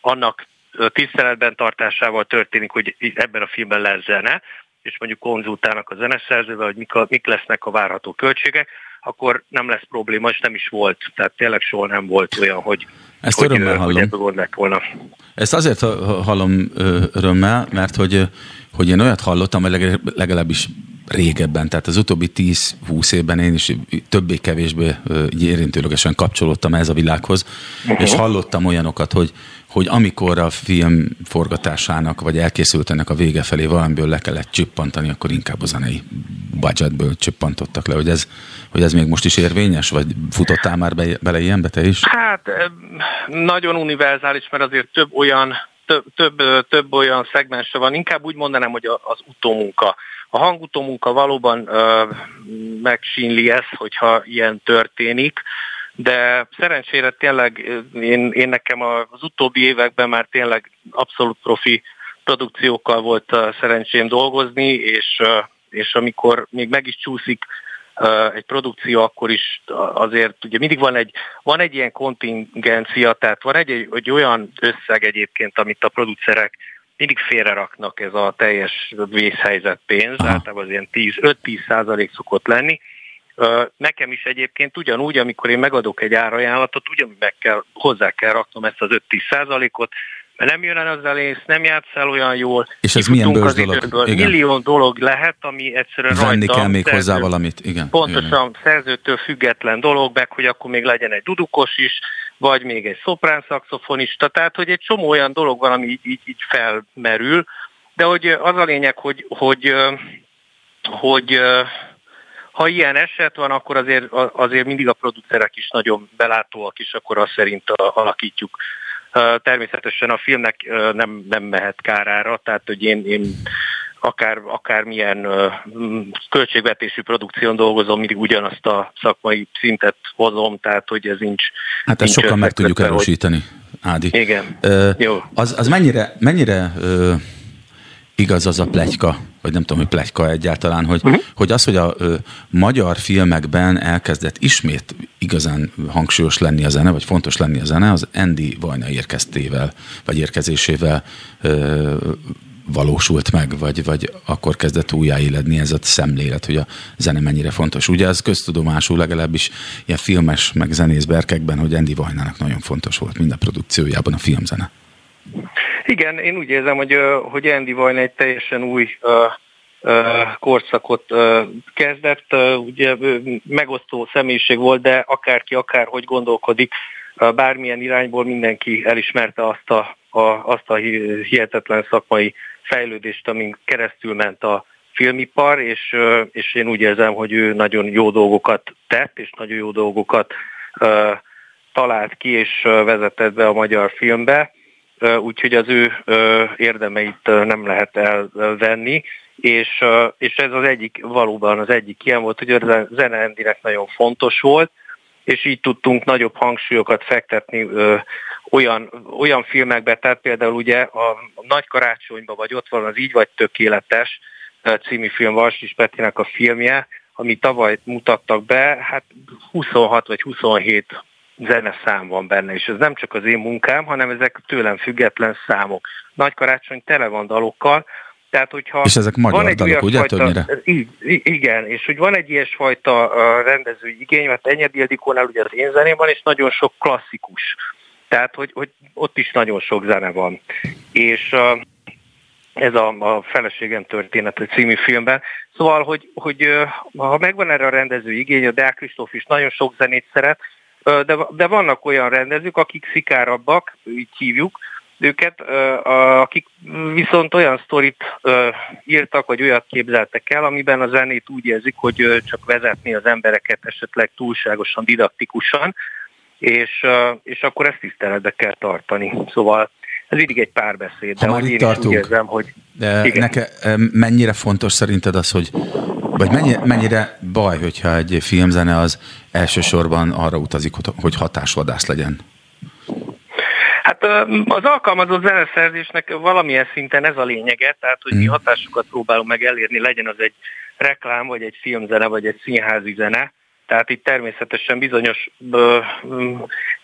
annak tiszteletben tartásával történik, hogy ebben a filmben lesz zene, és mondjuk konzultálnak a zeneszerzővel, hogy mik, a, mik lesznek a várható költségek, akkor nem lesz probléma, és nem is volt. Tehát tényleg soha nem volt olyan, hogy, Ezt hogy, örömmel hogy hallom. volna. Ezt azért hallom örömmel, mert hogy hogy én olyat hallottam, hogy legalábbis régebben, tehát az utóbbi 10-20 évben én is többé-kevésbé érintőlegesen kapcsolódtam ez a világhoz, uh-huh. és hallottam olyanokat, hogy, hogy amikor a film forgatásának, vagy elkészült ennek a vége felé valamiből le kellett csippantani, akkor inkább a zenei budgetből csippantottak le, hogy ez, hogy ez még most is érvényes, vagy futottál már be, bele ilyenbe te is? Hát nagyon univerzális, mert azért több olyan több, több, több olyan szegmense van, inkább úgy mondanám, hogy az utómunka. A hangutómunka valóban ö, megsínli ezt, hogyha ilyen történik, de szerencsére tényleg én, én nekem az utóbbi években már tényleg abszolút profi produkciókkal volt szerencsém dolgozni, és, és amikor még meg is csúszik egy produkció, akkor is azért ugye mindig van egy, van egy ilyen kontingencia, tehát van egy, egy olyan összeg egyébként, amit a producerek mindig félreraknak ez a teljes vészhelyzet pénz, Aha. általában az ilyen 5-10 százalék szokott lenni. Nekem is egyébként ugyanúgy, amikor én megadok egy árajánlatot, ugyanúgy meg kell, hozzá kell raknom ezt az 5-10 százalékot, mert nem jön el az elész, nem játsz el olyan jól. És ez milyen bős dolog? Igen. Millió dolog lehet, ami egyszerűen Venni rajta, kell még szerző, hozzá valamit, igen. Pontosan igen. szerzőtől független dolog, meg hogy akkor még legyen egy dudukos is, vagy még egy szoprán szakszofonista, tehát hogy egy csomó olyan dolog van, ami így, így, így felmerül, de hogy az a lényeg, hogy, hogy, hogy ha ilyen eset van, akkor azért, azért mindig a producerek is nagyon belátóak, és akkor azt szerint alakítjuk Természetesen a filmnek nem, nem mehet kárára, tehát hogy én, én akár, akár milyen költségvetésű produkción dolgozom, mindig ugyanazt a szakmai szintet hozom, tehát hogy ez nincs. Hát ezt sokan meg tudjuk erősíteni, Ádi. Igen. Ö, Jó. Az, az mennyire, mennyire ö, igaz az a plegyka, vagy nem tudom, hogy plegyka egyáltalán, hogy, uh-huh. hogy az, hogy a ö, magyar filmekben elkezdett ismét igazán hangsúlyos lenni a zene, vagy fontos lenni a zene, az Andy Vajna érkeztével, vagy érkezésével ö, valósult meg, vagy, vagy akkor kezdett újjáéledni ez a szemlélet, hogy a zene mennyire fontos. Ugye ez köztudomású legalábbis ilyen filmes, meg zenész berkekben, hogy Andy Vajnának nagyon fontos volt minden produkciójában a filmzene. Igen, én úgy érzem, hogy, hogy Andy Vajna egy teljesen új korszakot kezdett. Ugye megosztó személyiség volt, de akárki akár hogy gondolkodik, bármilyen irányból mindenki elismerte azt a, a, azt a hihetetlen szakmai fejlődést, amin keresztül ment a filmipar, és, és én úgy érzem, hogy ő nagyon jó dolgokat tett, és nagyon jó dolgokat talált ki, és vezetett be a magyar filmbe úgyhogy az ő érdemeit nem lehet elvenni, és, és ez az egyik, valóban az egyik ilyen volt, hogy a zene Endinek nagyon fontos volt, és így tudtunk nagyobb hangsúlyokat fektetni ö, olyan, olyan filmekbe, tehát például ugye a Nagy Karácsonyban, vagy ott van az Így vagy tökéletes című film, Varsis Petinek a filmje, ami tavaly mutattak be, hát 26 vagy 27 zeneszám van benne, és ez nem csak az én munkám, hanem ezek tőlem független számok. Nagy karácsony tele van dalokkal, tehát, hogyha és ezek magyar van egy dalok, ugye fajta, többnyire? Igen, és hogy van egy ilyesfajta rendezői igény, mert Enyedi Ildikónál ugye az én zeném van, és nagyon sok klasszikus. Tehát, hogy, hogy ott is nagyon sok zene van. És ez a, a Feleségem története című filmben. Szóval, hogy, hogy ha megvan erre a rendező igény, a Deák Kristóf is nagyon sok zenét szeret, de, de vannak olyan rendezők, akik szikárabbak, így hívjuk őket, akik viszont olyan sztorit írtak, vagy olyat képzeltek el, amiben a zenét úgy érzik, hogy csak vezetni az embereket esetleg túlságosan didaktikusan, és, és akkor ezt tiszteletbe kell tartani. Szóval ez mindig egy párbeszéd, de hogy én tartunk, is úgy érzem, hogy igen. Neke, mennyire fontos szerinted az, hogy vagy mennyire, mennyire baj, hogyha egy filmzene az elsősorban arra utazik, hogy hatásvadász legyen? Hát az alkalmazott zeneszerzésnek valamilyen szinten ez a lényege, tehát hogy mi hmm. hatásokat próbálunk meg elérni, legyen az egy reklám, vagy egy filmzene, vagy egy színházi zene. Tehát itt természetesen bizonyos ö,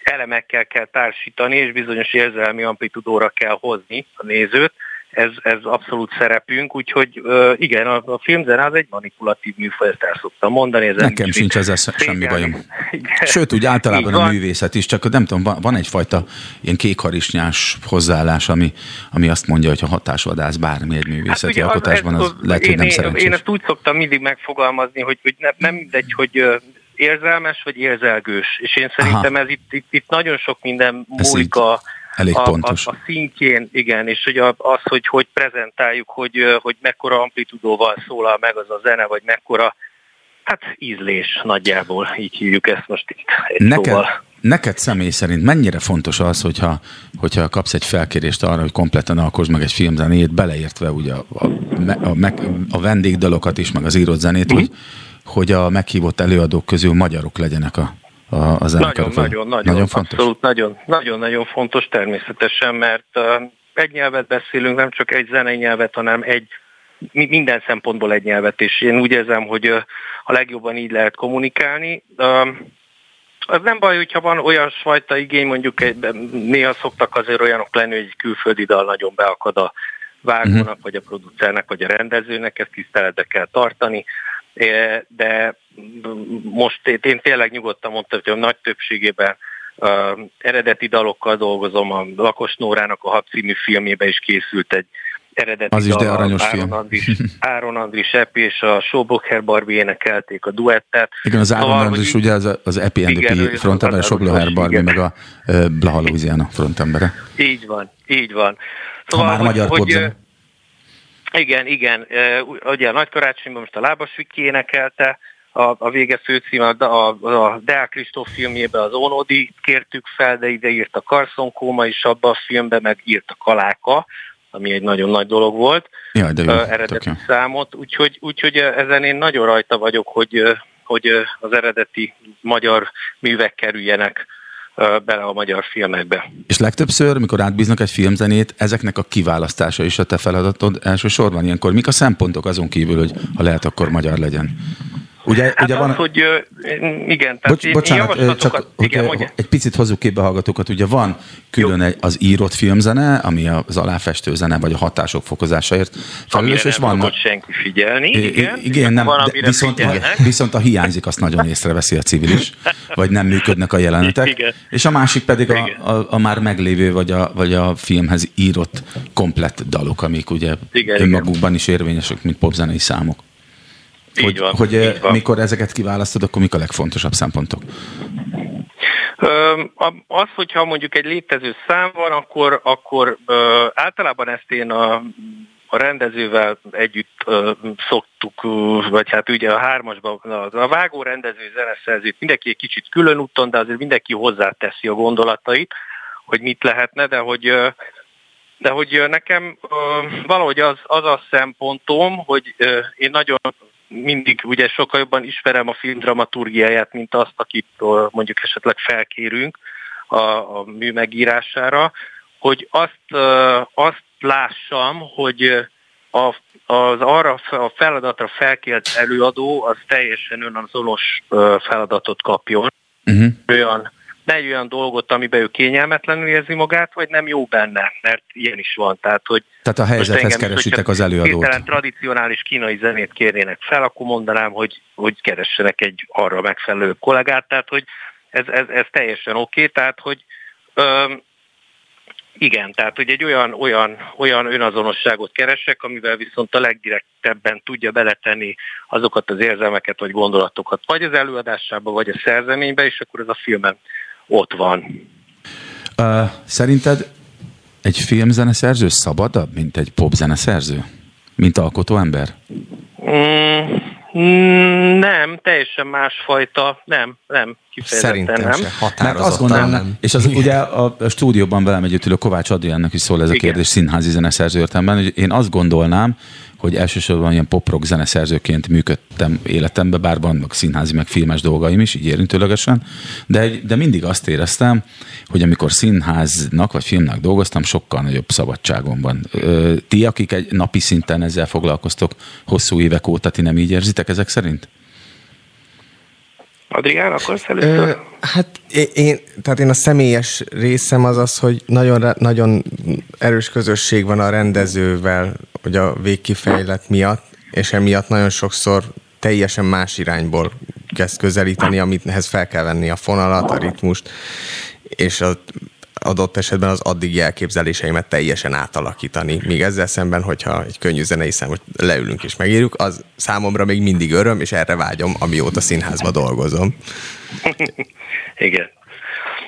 elemekkel kell társítani, és bizonyos érzelmi amplitudóra kell hozni a nézőt ez, ez abszolút szerepünk, úgyhogy igen, a, a filmzene az egy manipulatív műfaj, ezt el szoktam mondani. Ez Nekem sincs ezzel semmi bajom. Sőt, úgy általában a művészet is, csak nem tudom, van, van egyfajta ilyen kékharisnyás hozzáállás, ami, ami azt mondja, hogy ha hatásvadász bármi egy művészeti hát alkotásban, az, az, az lehet, hogy nem szerencsés. Én ezt úgy szoktam mindig megfogalmazni, hogy, hogy nem, nem mindegy, hogy érzelmes vagy érzelgős, és én szerintem ez itt, itt, itt nagyon sok minden múlik a Elég a, pontos. A, a szintjén, igen, és hogy az, hogy hogy prezentáljuk, hogy, hogy mekkora amplitudóval szólal meg az a zene, vagy mekkora, hát ízlés nagyjából, így hívjuk ezt most itt egy neked, szóval. Neked személy szerint mennyire fontos az, hogyha, hogyha kapsz egy felkérést arra, hogy kompletten alkosd meg egy filmzenét, beleértve ugye a, a, a, a, a vendégdalokat is, meg az írott zenét, mm. hogy, hogy a meghívott előadók közül magyarok legyenek a, a, az nagyon, nagyon, nagyon, nagyon fontos. Abszolút, nagyon, nagyon, nagyon fontos természetesen, mert uh, egy nyelvet beszélünk, nem csak egy zenei nyelvet, hanem egy minden szempontból egy nyelvet, és én úgy érzem, hogy uh, a legjobban így lehet kommunikálni. Uh, az nem baj, hogyha van olyan fajta igény, mondjuk néha szoktak azért olyanok lenni, hogy egy külföldi dal nagyon beakad a vágónak, uh-huh. vagy a producernek, vagy a rendezőnek, ezt tiszteletbe kell tartani, de most én tényleg nyugodtan mondtam, hogy a nagy többségében uh, eredeti dalokkal dolgozom, a Lakos Nórának a Hat című filmjében is készült egy eredeti Az is de aranyos Áron film. Andris, Áron Andris Epi és a Showboker Barbie énekelték a duettet. Igen, az Áron Szóval, Andris hogy- ugye az, az Epi NDP frontember, a aranyos, Barbie, igen. meg a Blaha Louisiana frontembere. Így van, így van. Ha már magyar popzene. Igen, igen. Ugye a Nagy Karácsonyban most a Lábas Viki énekelte, a, a vége főcím, a, a, Deák Kristóf filmjében az Onodi kértük fel, de ide írt a Carson Kóma is abba a filmbe, meg írt a Kaláka, ami egy nagyon nagy dolog volt, Jaj, de jó. tök eredeti jó. számot, úgyhogy, úgyhogy ezen én nagyon rajta vagyok, hogy, hogy az eredeti magyar művek kerüljenek bele a magyar filmekbe. És legtöbbször, mikor átbíznak egy filmzenét, ezeknek a kiválasztása is a te feladatod elsősorban ilyenkor. Mik a szempontok azon kívül, hogy ha lehet, akkor magyar legyen? Ugye, Hát ugye az, van... hogy igen, tehát Bocs, én- bocsánat, csak igen, mondja. egy picit hozzuk képbe hallgatókat. Ugye van külön egy, az írott filmzene, ami az aláfestő zene, vagy a hatások fokozásáért felelős, Amire és vannak... szokott senki figyelni, igen. igen, nem, van, de amire viszont, figyelnek. viszont a hiányzik, azt nagyon észreveszi a civil is, vagy nem működnek a jelenetek. Igen. És a másik pedig a, Igen. a, a már meglévő, vagy a, vagy a filmhez írott komplett dalok, amik ugye Igen, önmagukban is érvényesek, mint popzenei számok. Így hogy, van, hogy így eh, van. mikor ezeket kiválasztod, akkor mik a legfontosabb szempontok? Az, hogyha mondjuk egy létező szám van, akkor, akkor általában ezt én a, a rendezővel együtt ö, szoktuk, vagy hát ugye a hármasban, a, vágó rendező zeneszerzőt mindenki egy kicsit külön úton, de azért mindenki hozzáteszi a gondolatait, hogy mit lehetne, de hogy de hogy nekem ö, valahogy az, az a szempontom, hogy ö, én nagyon mindig ugye sokkal jobban ismerem a film dramaturgiáját, mint azt, akit mondjuk esetleg felkérünk a, a mű megírására, hogy azt, azt lássam, hogy a, az arra a feladatra felkért előadó az teljesen önazonos feladatot kapjon, Uh-huh. olyan, ne egy olyan dolgot, amiben ő kényelmetlenül érzi magát, vagy nem jó benne, mert ilyen is van. Tehát, hogy Tehát a helyzethez engem keresitek az előadót. Hirtelen tradicionális kínai zenét kérnének fel, akkor mondanám, hogy, hogy keressenek egy arra megfelelő kollégát, tehát hogy ez, ez, ez teljesen oké, okay, tehát hogy öm, igen, tehát hogy egy olyan, olyan, olyan önazonosságot keresek, amivel viszont a legdirektebben tudja beletenni azokat az érzelmeket vagy gondolatokat, vagy az előadásába, vagy a szerzeménybe, és akkor ez a filmen ott van. Uh, szerinted egy filmzeneszerző szabadabb, mint egy popzeneszerző? Mint alkotó ember? Mm, nem, teljesen másfajta, nem, nem, kifejezetten Szerintem nem. se. Mert azt gondolom, nem. és az ugye a, a stúdióban velem együtt ülő Kovács Adriánnak is szól ez a Igen. kérdés színházi zeneszerző értelemben, hogy én azt gondolnám, hogy elsősorban ilyen pop-rock zeneszerzőként működtem életemben, bár vannak színházi meg filmes dolgaim is, így érintőlegesen, de, de mindig azt éreztem, hogy amikor színháznak vagy filmnek dolgoztam, sokkal nagyobb szabadságom van. Ti, akik egy napi szinten ezzel foglalkoztok hosszú évek óta, ti nem így érzitek ezek szerint? Adrián, akarsz Ö, először? hát én, tehát én a személyes részem az az, hogy nagyon, nagyon erős közösség van a rendezővel, hogy a végkifejlet miatt, és emiatt nagyon sokszor teljesen más irányból kezd közelíteni, amithez fel kell venni a fonalat, a ritmust, és az adott esetben az addigi elképzeléseimet teljesen átalakítani. Míg ezzel szemben, hogyha egy könnyű zenei számot leülünk és megírjuk, az számomra még mindig öröm, és erre vágyom, amióta színházba dolgozom. Igen.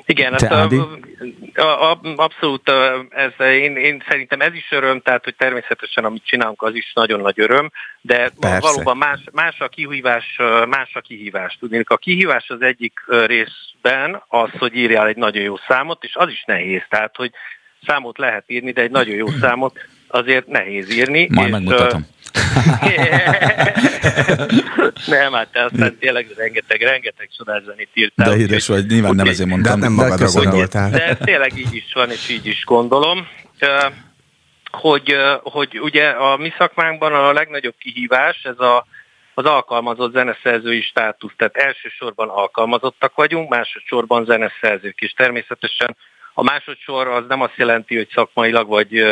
Igen, Te, ezt, a, a, a, abszolút ez, én, én szerintem ez is öröm, tehát hogy természetesen amit csinálunk, az is nagyon nagy öröm, de Persze. valóban más, más a kihívás, más a kihívás. Tudnék, a kihívás az egyik részben az, hogy írjál egy nagyon jó számot, és az is nehéz, tehát hogy számot lehet írni, de egy nagyon jó számot azért nehéz írni. Majd és, megmutatom. nem, hát te aztán tényleg rengeteg, rengeteg csodás zenét írtál. De híres vagy, nyilván nem ezért De mondtam. hát nem magadra gondoltál. de tényleg így is van, és így is gondolom. Hogy, hogy ugye a mi szakmánkban a legnagyobb kihívás ez a, az alkalmazott zeneszerzői státusz. Tehát elsősorban alkalmazottak vagyunk, másodszorban zeneszerzők is. Természetesen a másodszor az nem azt jelenti, hogy szakmailag vagy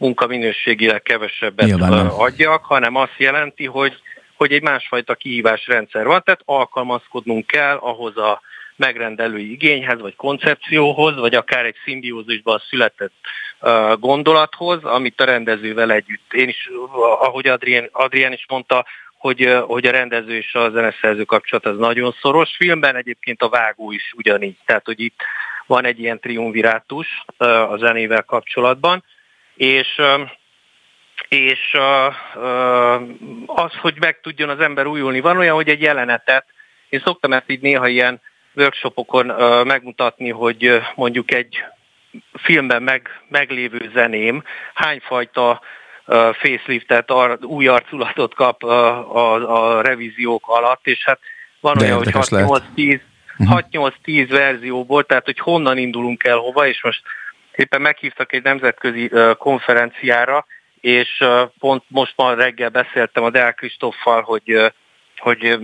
munkaminőségileg kevesebbet Nyilván adjak, hanem azt jelenti, hogy, hogy egy másfajta kihívásrendszer van, tehát alkalmazkodnunk kell ahhoz a megrendelői igényhez, vagy koncepcióhoz, vagy akár egy szimbiózisban született gondolathoz, amit a rendezővel együtt. Én is, ahogy Adrien, Adrien is mondta, hogy, hogy a rendező és a zeneszerző kapcsolat az nagyon szoros. Filmben egyébként a vágó is ugyanígy, tehát hogy itt van egy ilyen triumvirátus a zenével kapcsolatban, és és az, hogy meg tudjon az ember újulni. Van olyan, hogy egy jelenetet, én szoktam ezt így néha ilyen workshopokon megmutatni, hogy mondjuk egy filmben meg, meglévő zeném hányfajta faceliftet, új arculatot kap a, a, a revíziók alatt, és hát van De olyan, hogy 6-8-10 6-8-10 verzióból, tehát hogy honnan indulunk el hova, és most éppen meghívtak egy nemzetközi konferenciára, és pont most ma reggel beszéltem a Deák Kristoffal, hogy hogy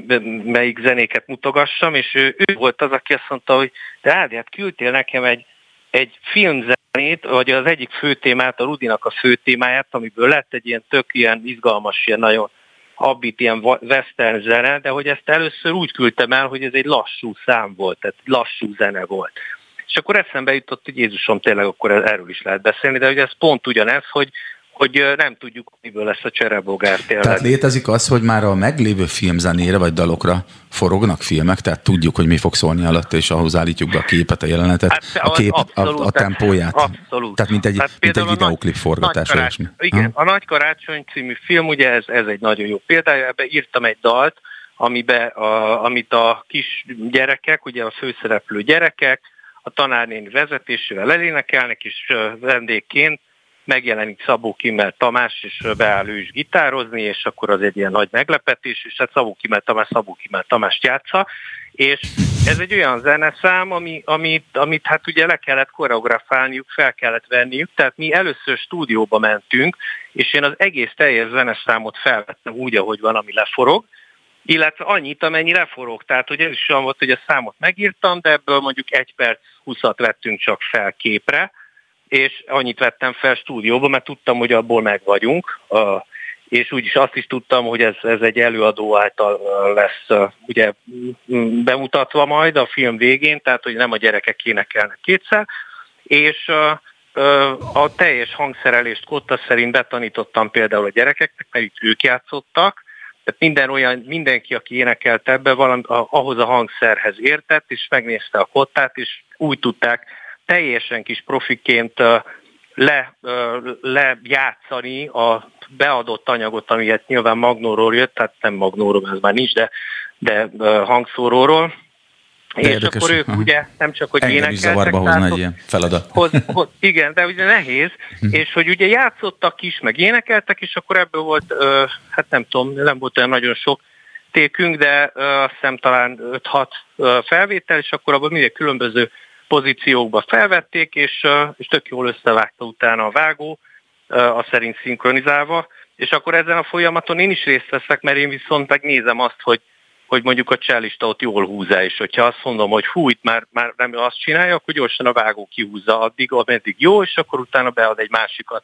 melyik zenéket mutogassam, és ő, ő volt az, aki azt mondta, hogy de Ádi, hát küldtél nekem egy, egy filmzenét, vagy az egyik főtémát, a Rudinak a főtémáját, amiből lett egy ilyen tök ilyen izgalmas, ilyen nagyon abit, ilyen western zene, de hogy ezt először úgy küldtem el, hogy ez egy lassú szám volt, tehát lassú zene volt. És akkor eszembe jutott, hogy Jézusom, tényleg akkor erről is lehet beszélni, de hogy ez pont ugyanez, hogy hogy nem tudjuk, miből lesz a cserebogár tényleg. Tehát létezik az, hogy már a meglévő filmzenére vagy dalokra forognak filmek, tehát tudjuk, hogy mi fog szólni alatt, és ahhoz állítjuk be a képet, a jelenetet, hát, a, kép, abszolút, a, a tempóját. Abszolút. Tehát mint egy, tehát mint egy videóklip forgatás. Nagy karács, igen, ha? a Nagy Karácsony című film, ugye ez, ez egy nagyon jó példája, ebbe írtam egy dalt, amibe, a, amit a kis gyerekek, ugye a főszereplő gyerekek, a tanárnéni vezetésével elénekelnek, és vendégként megjelenik Szabó Kimmel Tamás, és beáll ő is gitározni, és akkor az egy ilyen nagy meglepetés, és hát Szabó Kimmel Tamás Szabó Kimmel Tamást játsza, és ez egy olyan zeneszám, ami, amit, amit hát ugye le kellett koreografálniuk, fel kellett venniük, tehát mi először stúdióba mentünk, és én az egész teljes zeneszámot felvettem úgy, ahogy van, ami leforog, illetve annyit, amennyi leforog. Tehát, hogy ez is olyan volt, hogy a számot megírtam, de ebből mondjuk egy perc, húszat vettünk csak fel képre, és annyit vettem fel stúdióba, mert tudtam, hogy abból meg vagyunk, és úgyis azt is tudtam, hogy ez, ez egy előadó által lesz ugye bemutatva majd a film végén, tehát hogy nem a gyerekek énekelnek kétszer, és a teljes hangszerelést Kotta szerint betanítottam például a gyerekeknek, mert itt ők játszottak, tehát minden olyan, mindenki, aki énekelt ebbe, valami, ahhoz a hangszerhez értett, és megnézte a kottát, és úgy tudták teljesen kis profiként le, lejátszani a beadott anyagot, amiért nyilván Magnóról jött, tehát nem Magnóról, ez már nincs, de, de hangszóróról. De és érdekes. akkor ők ugye nem csak, hogy Engem énekeltek. zavarba hozna egy ilyen feladat. Hoz, hoz, igen, de ugye nehéz, hm. és hogy ugye játszottak is, meg énekeltek, és akkor ebből volt, hát nem tudom, nem volt olyan nagyon sok tékünk, de azt hiszem talán 5-6 felvétel, és akkor abban mindig különböző pozíciókba felvették, és, és tök jól összevágta utána a vágó, a szerint szinkronizálva, és akkor ezen a folyamaton én is részt veszek, mert én viszont megnézem azt, hogy, hogy mondjuk a csellista ott jól húzza, és hogyha azt mondom, hogy hú, itt már, már nem azt csinálja, akkor gyorsan a vágó kihúzza addig, ameddig jó, és akkor utána bead egy másikat.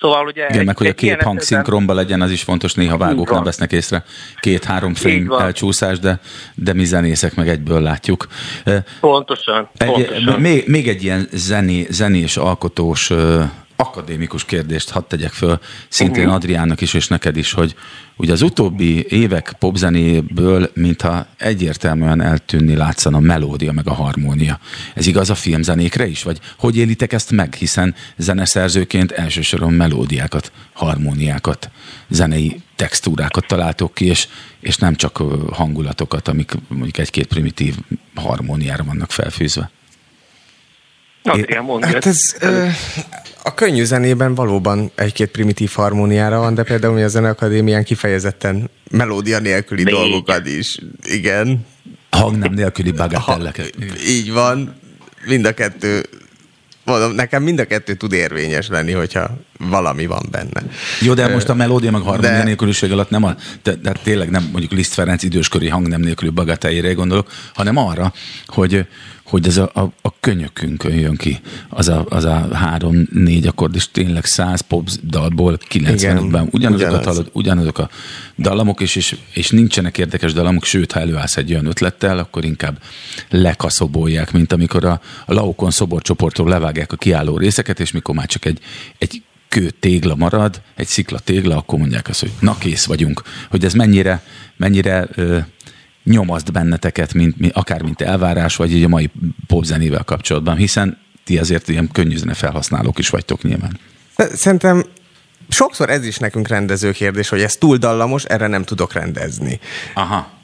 Szóval ugye... Igen, meg hogy a két hang szinkronba legyen, az is fontos, néha vágók nem vesznek észre két-három frame elcsúszás, de, de mi zenészek meg egyből látjuk. Pontosan. Egy, pontosan. Még, még egy ilyen zené, zenés, alkotós akadémikus kérdést hadd tegyek föl, szintén uh-huh. Adriánnak is, és neked is, hogy ugye az utóbbi évek popzenéből, mintha egyértelműen eltűnni látszana a melódia meg a harmónia. Ez igaz a filmzenékre is? Vagy hogy élitek ezt meg? Hiszen zeneszerzőként elsősorban melódiákat, harmóniákat, zenei textúrákat találtok ki, és, és nem csak hangulatokat, amik mondjuk egy-két primitív harmóniára vannak felfűzve. Adrián, mondja. Hát ez, ö, a könnyű zenében valóban egy-két primitív harmóniára van, de például mi a Zeneakadémián kifejezetten melódia nélküli Még. dolgokat is. Igen. Hang nem nélküli bagatelleket. Így van. Mind a kettő mondom, nekem mind a kettő tud érvényes lenni, hogyha valami van benne. Jó, de most a melódia meg harmónia de... nélküliség alatt nem a, de, de tényleg nem mondjuk Liszt Ferenc időskori hangnem nélküli bagateljére gondolok, hanem arra, hogy hogy ez a, a, a könyökünkön jön ki, az a, az a három-négy akkord, és tényleg száz pop dalból 95-ben ugyanazok, ugyanaz. ugyanazok a dallamok, és, és, és nincsenek érdekes dallamok, sőt, ha előállsz egy olyan ötlettel, akkor inkább lekaszobolják, mint amikor a, a Laokon szoborcsoportról levágják a kiálló részeket, és mikor már csak egy, egy kő tégla marad, egy szikla tégla, akkor mondják azt, hogy na kész vagyunk. Hogy ez mennyire, mennyire ö, nyomaszt benneteket, mint, mint, akár mint elvárás, vagy így a mai popzenével kapcsolatban, hiszen ti azért ilyen könnyű felhasználók is vagytok nyilván. Szerintem sokszor ez is nekünk rendező kérdés, hogy ez túl dallamos, erre nem tudok rendezni. Aha.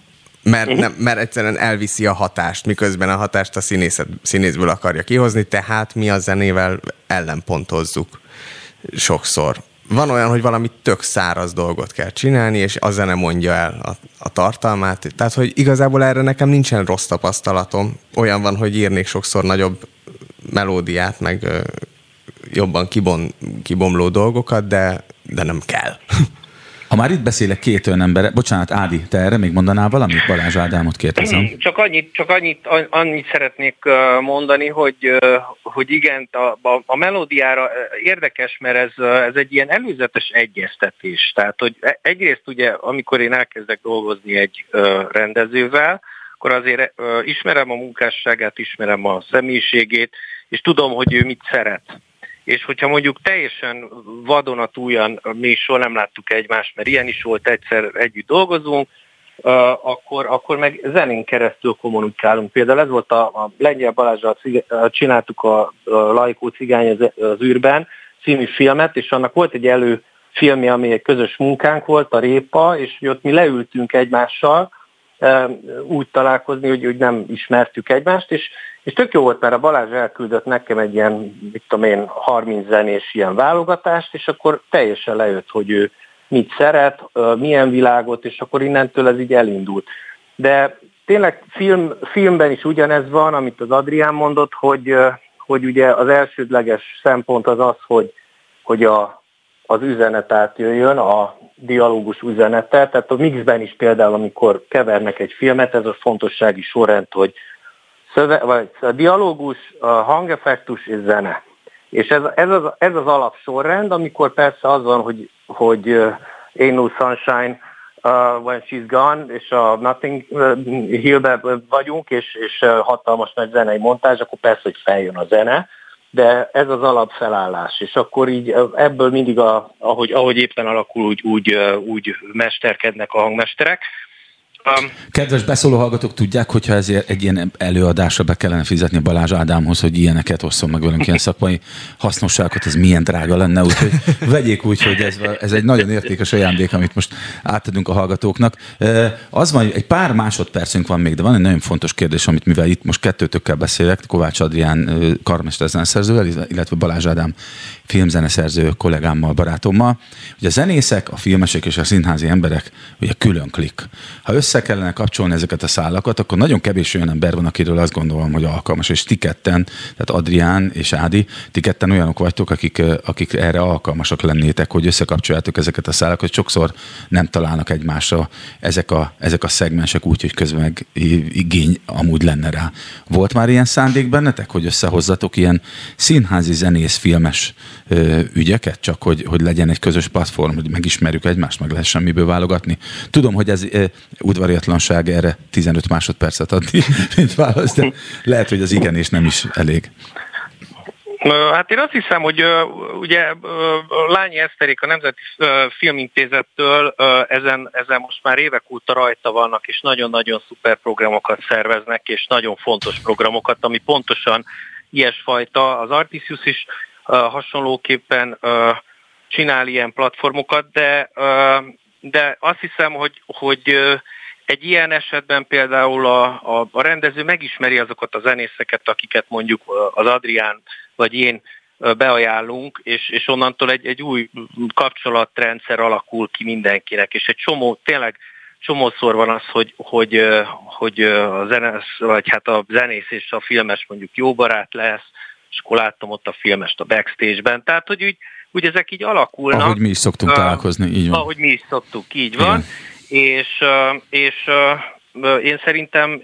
Mert, nem, mert egyszerűen elviszi a hatást, miközben a hatást a színészet, színészből akarja kihozni, tehát mi a zenével ellenpontozzuk sokszor van olyan, hogy valami tök száraz dolgot kell csinálni, és a zene mondja el a, a tartalmát. Tehát, hogy igazából erre nekem nincsen rossz tapasztalatom. Olyan van, hogy írnék sokszor nagyobb melódiát, meg ö, jobban kibon, kibomló dolgokat, de, de nem kell. Ha már itt beszélek két olyan emberre, bocsánat, Ádi, te erre még mondanál valamit? Balázs Ádámot kérdezem. Csak annyit, csak annyit, annyit szeretnék mondani, hogy, hogy igen, a, a, a melódiára érdekes, mert ez, ez egy ilyen előzetes egyeztetés. Tehát, hogy e, egyrészt ugye, amikor én elkezdek dolgozni egy rendezővel, akkor azért ismerem a munkásságát, ismerem a személyiségét, és tudom, hogy ő mit szeret és hogyha mondjuk teljesen vadonatújan mi soha nem láttuk egymást, mert ilyen is volt egyszer együtt dolgozunk, akkor, akkor meg zenén keresztül kommunikálunk. Például ez volt a, a Lengyel Balázsral csináltuk a, a Laikó cigány az, az űrben című filmet, és annak volt egy elő filmje, ami egy közös munkánk volt, a Répa, és ott mi leültünk egymással, úgy találkozni, hogy, hogy nem ismertük egymást, és és tök jó volt, mert a Balázs elküldött nekem egy ilyen, mit tudom én, 30 zenés ilyen válogatást, és akkor teljesen lejött, hogy ő mit szeret, milyen világot, és akkor innentől ez így elindult. De tényleg film, filmben is ugyanez van, amit az Adrián mondott, hogy, hogy ugye az elsődleges szempont az az, hogy, hogy a, az üzenet átjöjjön, a dialógus üzenete. Tehát a mixben is például, amikor kevernek egy filmet, ez a fontossági sorrend, hogy szöve, vagy a dialógus, a hangeffektus és zene. És ez, ez, az, ez az alapsorrend, amikor persze az van, hogy, hogy uh, Ain't No Sunshine uh, When She's Gone, és a Nothing uh, Hill-be vagyunk, és, és uh, hatalmas nagy zenei montázs, akkor persze, hogy feljön a zene, de ez az alapfelállás, és akkor így ebből mindig, a, ahogy, ahogy éppen alakul, úgy, úgy, úgy mesterkednek a hangmesterek. Um, Kedves beszóló hallgatók, tudják, hogyha ezért egy ilyen előadásra be kellene fizetni Balázs Ádámhoz, hogy ilyeneket osszon meg velünk, ilyen szakmai hasznosságot, ez milyen drága lenne, úgyhogy vegyék úgy, hogy ez, ez egy nagyon értékes ajándék, amit most átadunk a hallgatóknak. Az van, egy pár másodpercünk van még, de van egy nagyon fontos kérdés, amit mivel itt most kettőtökkel beszélek, Kovács Adrián karmester zeneszerzővel, illetve Balázs Ádám filmzeneszerző kollégámmal, barátommal, hogy a zenészek, a filmesek és a színházi emberek ugye külön klik. Ha össze kellene kapcsolni ezeket a szálakat, akkor nagyon kevés olyan ember van, akiről azt gondolom, hogy alkalmas. És ti ketten, tehát Adrián és Ádi, ti ketten olyanok vagytok, akik, akik erre alkalmasak lennétek, hogy összekapcsoljátok ezeket a szálakat. Sokszor nem találnak egymásra ezek a, ezek a szegmensek úgy, hogy közben meg igény amúgy lenne rá. Volt már ilyen szándék bennetek, hogy összehozzatok ilyen színházi zenész filmes ügyeket, csak hogy, hogy legyen egy közös platform, hogy megismerjük egymást, meg lehessen miből válogatni. Tudom, hogy ez udvariatlanság erre 15 másodpercet adni, mint válasz, de lehet, hogy az igen és nem is elég. Hát én azt hiszem, hogy ugye Lányi Eszterék a Nemzeti Filmintézettől ezen, ezen most már évek óta rajta vannak, és nagyon-nagyon szuper programokat szerveznek, és nagyon fontos programokat, ami pontosan ilyesfajta. Az Artisius is hasonlóképpen csinál ilyen platformokat, de, de azt hiszem, hogy, hogy egy ilyen esetben például a, a, a rendező megismeri azokat a zenészeket, akiket mondjuk az Adrián vagy én beajánlunk, és, és onnantól egy, egy új kapcsolatrendszer alakul ki mindenkinek, és egy csomó, tényleg csomószor van az, hogy, hogy, hogy a zenész, vagy hát a zenész és a filmes mondjuk jó barát lesz, és akkor láttam ott a filmest a backstage-ben. Tehát, hogy úgy úgy ezek így alakulnak. Ahogy mi is szoktunk uh, találkozni, így van. Ahogy mi is szoktuk, így van. Igen. És, és én szerintem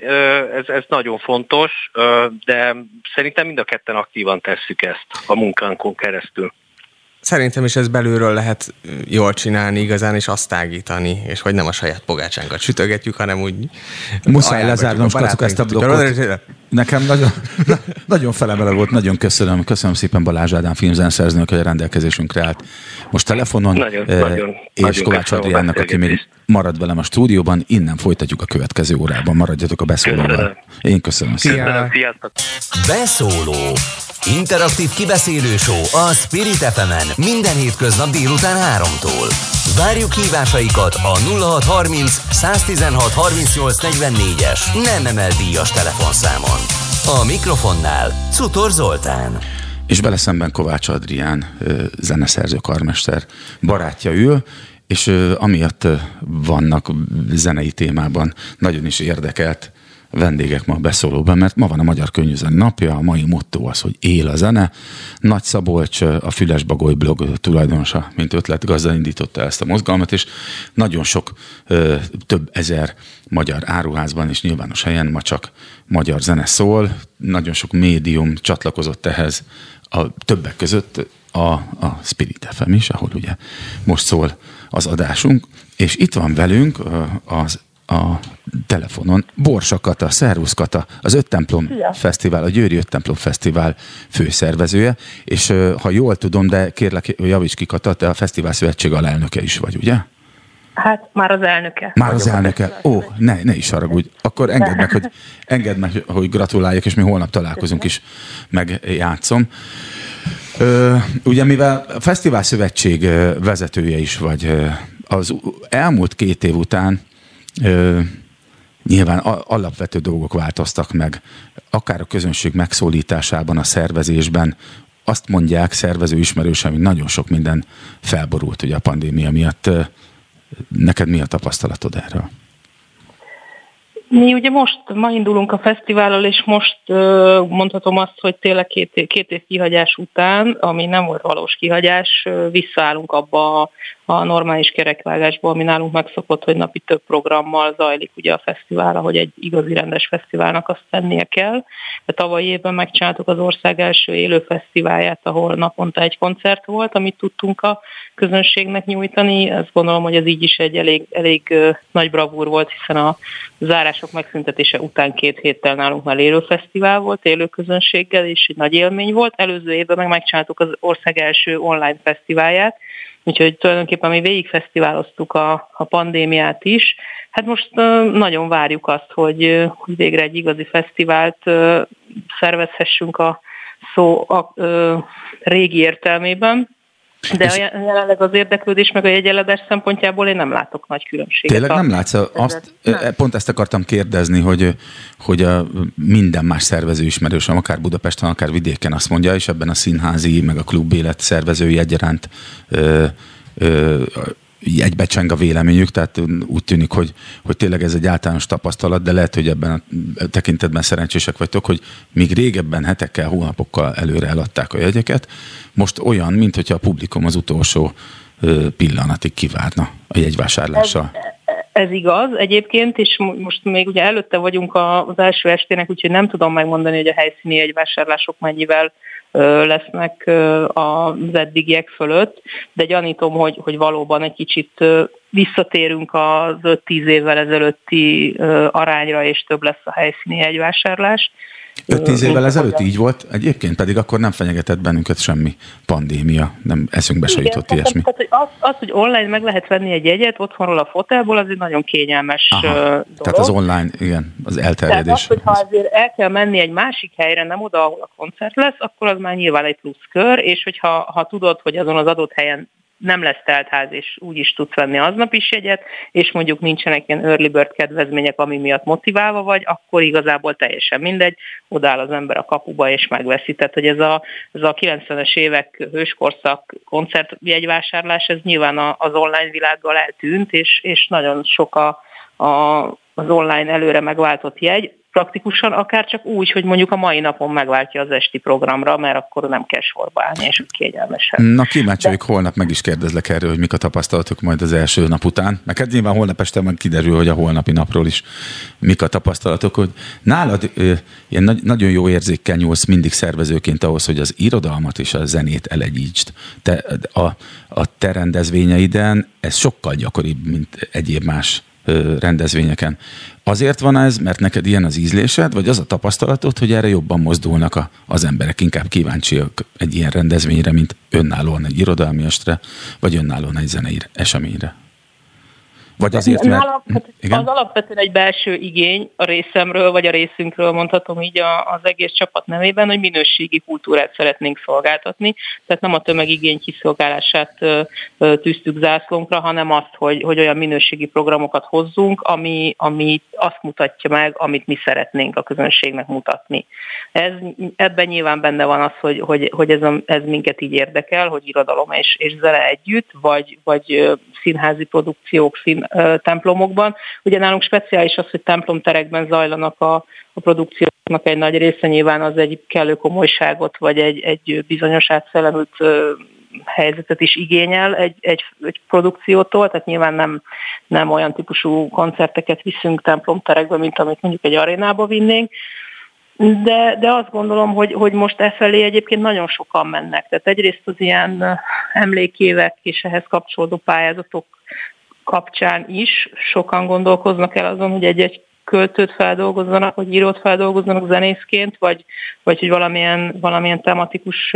ez, ez nagyon fontos, de szerintem mind a ketten aktívan tesszük ezt a munkánkon keresztül. Szerintem is ez belülről lehet jól csinálni igazán, és azt tágítani, és hogy nem a saját pogácsánkat sütögetjük, hanem úgy... Muszáj lezárnom, Skacuk, ezt a blokkot. Nekem nagyon, nagyon felemelő volt, nagyon köszönöm. Köszönöm szépen Balázs Ádám filmzenszerzőnök, hogy a rendelkezésünkre állt. Most telefonon, nagyon, eh, nagyon, és nagyon Kovács Adriánnak, aki még marad velem a stúdióban, innen folytatjuk a következő órában. Maradjatok a beszólóval. Köszönöm. Én köszönöm szépen. Beszóló. Interaktív kibeszélő show a Spirit fm minden hétköznap délután 3-tól. Várjuk hívásaikat a 0630 116 38 44-es nem emel díjas telefonszámon. A mikrofonnál Cutor Zoltán. És bele szemben Kovács Adrián, zeneszerző karmester barátja ül, és amiatt vannak zenei témában nagyon is érdekelt vendégek ma a beszólóban, mert ma van a Magyar Könyvzen napja, a mai motto az, hogy él a zene. Nagy Szabolcs, a Füles Bagoly blog tulajdonosa, mint ötletgazda indította ezt a mozgalmat, és nagyon sok, több ezer magyar áruházban és nyilvános helyen ma csak magyar zene szól. Nagyon sok médium csatlakozott ehhez, a többek között a, a Spirit FM is, ahol ugye most szól az adásunk, és itt van velünk az a telefonon. Borsa Kata, Szervusz Kata, az Öt Templom Szia. Fesztivál, a Győri Öt Templom Fesztivál főszervezője, és ha jól tudom, de kérlek, javíts ki Kata, te a Fesztivál Szövetség alelnöke is vagy, ugye? Hát már az elnöke. Már az elnöke. Ó, ne, ne is haragudj. Akkor engedd meg, hogy, engedd meg, hogy gratuláljak, és mi holnap találkozunk is, megjátszom. Ö, ugye mivel a Fesztivál Szövetség vezetője is vagy, az elmúlt két év után ö, nyilván alapvető dolgok változtak meg, akár a közönség megszólításában, a szervezésben, azt mondják szervező ismerősen, hogy nagyon sok minden felborult ugye a pandémia miatt. Neked mi a tapasztalatod erről? Mi ugye most, ma indulunk a fesztivállal, és most mondhatom azt, hogy tényleg két, két év kihagyás után, ami nem volt valós kihagyás, visszaállunk abba a a normális kerekvágásból, ami nálunk megszokott, hogy napi több programmal zajlik ugye a fesztivál, ahogy egy igazi rendes fesztiválnak azt tennie kell. De tavaly évben megcsináltuk az ország első élő fesztiválját, ahol naponta egy koncert volt, amit tudtunk a közönségnek nyújtani. Ezt gondolom, hogy ez így is egy elég, elég nagy bravúr volt, hiszen a zárások megszüntetése után két héttel nálunk már élő fesztivál volt, élő közönséggel, és egy nagy élmény volt. Előző évben meg megcsináltuk az ország első online fesztiválját, Úgyhogy tulajdonképpen mi végigfesztiváloztuk a, a pandémiát is. Hát most nagyon várjuk azt, hogy, hogy végre egy igazi fesztivált szervezhessünk a szó a, a régi értelmében. De és jelenleg az érdeklődés meg a jegyeladás szempontjából én nem látok nagy különbséget. Tényleg nem látsz? Azt, nem. Pont ezt akartam kérdezni, hogy, hogy a minden más szervező ismerősöm, akár Budapesten, akár vidéken azt mondja, és ebben a színházi, meg a klub élet szervezői egyaránt ö, ö, egybecseng a véleményük, tehát úgy tűnik, hogy, hogy tényleg ez egy általános tapasztalat, de lehet, hogy ebben a tekintetben szerencsések vagytok, hogy míg régebben hetekkel, hónapokkal előre eladták a jegyeket, most olyan, mint hogyha a publikum az utolsó pillanatig kivárna a jegyvásárlással. Ez, ez igaz egyébként, és most még ugye előtte vagyunk az első estének, úgyhogy nem tudom megmondani, hogy a helyszíni jegyvásárlások mennyivel lesznek az eddigiek fölött, de gyanítom, hogy, hogy valóban egy kicsit visszatérünk az 5-10 évvel ezelőtti arányra, és több lesz a helyszíni egyvásárlás. 5-10 évvel ezelőtt így volt, egyébként pedig akkor nem fenyegetett bennünket semmi pandémia, nem eszünkbe se jutott tehát, ilyesmi. Tehát, hogy az, az, hogy online meg lehet venni egy jegyet otthonról a fotelból, az egy nagyon kényelmes Aha, dolog. Tehát az online, igen, az elterjedés. Tehát az, hogyha azért el kell menni egy másik helyre, nem oda, ahol a koncert lesz, akkor az már nyilván egy plusz kör, és hogyha ha tudod, hogy azon az adott helyen nem lesz teltház, és úgy is tudsz venni aznap is jegyet, és mondjuk nincsenek ilyen early bird kedvezmények, ami miatt motiválva vagy, akkor igazából teljesen mindegy, odáll az ember a kapuba és megveszi. Tehát, hogy ez a, ez a 90-es évek hőskorszak koncertjegyvásárlás, ez nyilván az online világgal eltűnt, és, és nagyon sok a, a, az online előre megváltott jegy. Praktikusan, akár csak úgy, hogy mondjuk a mai napon megváltja az esti programra, mert akkor nem kell sorba állni, és kényelmesen. Na kíváncsi vagyok, holnap meg is kérdezlek erről, hogy mik a tapasztalatok majd az első nap után. Meg hát nyilván holnap este meg kiderül, hogy a holnapi napról is mik a tapasztalatok, hogy nálad ö, ilyen nagy, nagyon jó érzékkel nyúlsz mindig szervezőként ahhoz, hogy az irodalmat és a zenét elegyítsd. Te, a, a te rendezvényeiden ez sokkal gyakoribb, mint egyéb más rendezvényeken. Azért van ez, mert neked ilyen az ízlésed, vagy az a tapasztalatod, hogy erre jobban mozdulnak a, az emberek, inkább kíváncsiak egy ilyen rendezvényre, mint önállóan egy irodalmi estre, vagy önállóan egy zenei eseményre? Vagy azért, mert... Nálam, hát igen? Az alapvetően egy belső igény a részemről, vagy a részünkről mondhatom így az egész csapat nevében, hogy minőségi kultúrát szeretnénk szolgáltatni. Tehát nem a tömegigény kiszolgálását tűztük zászlónkra, hanem azt, hogy, hogy olyan minőségi programokat hozzunk, ami, ami azt mutatja meg, amit mi szeretnénk a közönségnek mutatni. Ez, ebben nyilván benne van az, hogy, hogy, hogy ez, a, ez minket így érdekel, hogy irodalom és, és zene együtt, vagy, vagy színházi produkciók, szín, templomokban. Ugye nálunk speciális az, hogy templomterekben zajlanak a, a produkcióknak egy nagy része, nyilván az egy kellő komolyságot, vagy egy, egy bizonyos átszellemült helyzetet is igényel egy, egy, egy produkciótól, tehát nyilván nem, nem olyan típusú koncerteket viszünk templomterekbe, mint amit mondjuk egy arénába vinnénk, de, de azt gondolom, hogy, hogy most e felé egyébként nagyon sokan mennek. Tehát egyrészt az ilyen emlékévek és ehhez kapcsolódó pályázatok kapcsán is sokan gondolkoznak el azon, hogy egy-egy költőt feldolgozzanak, vagy írót feldolgozzanak zenészként, vagy, vagy hogy valamilyen, valamilyen tematikus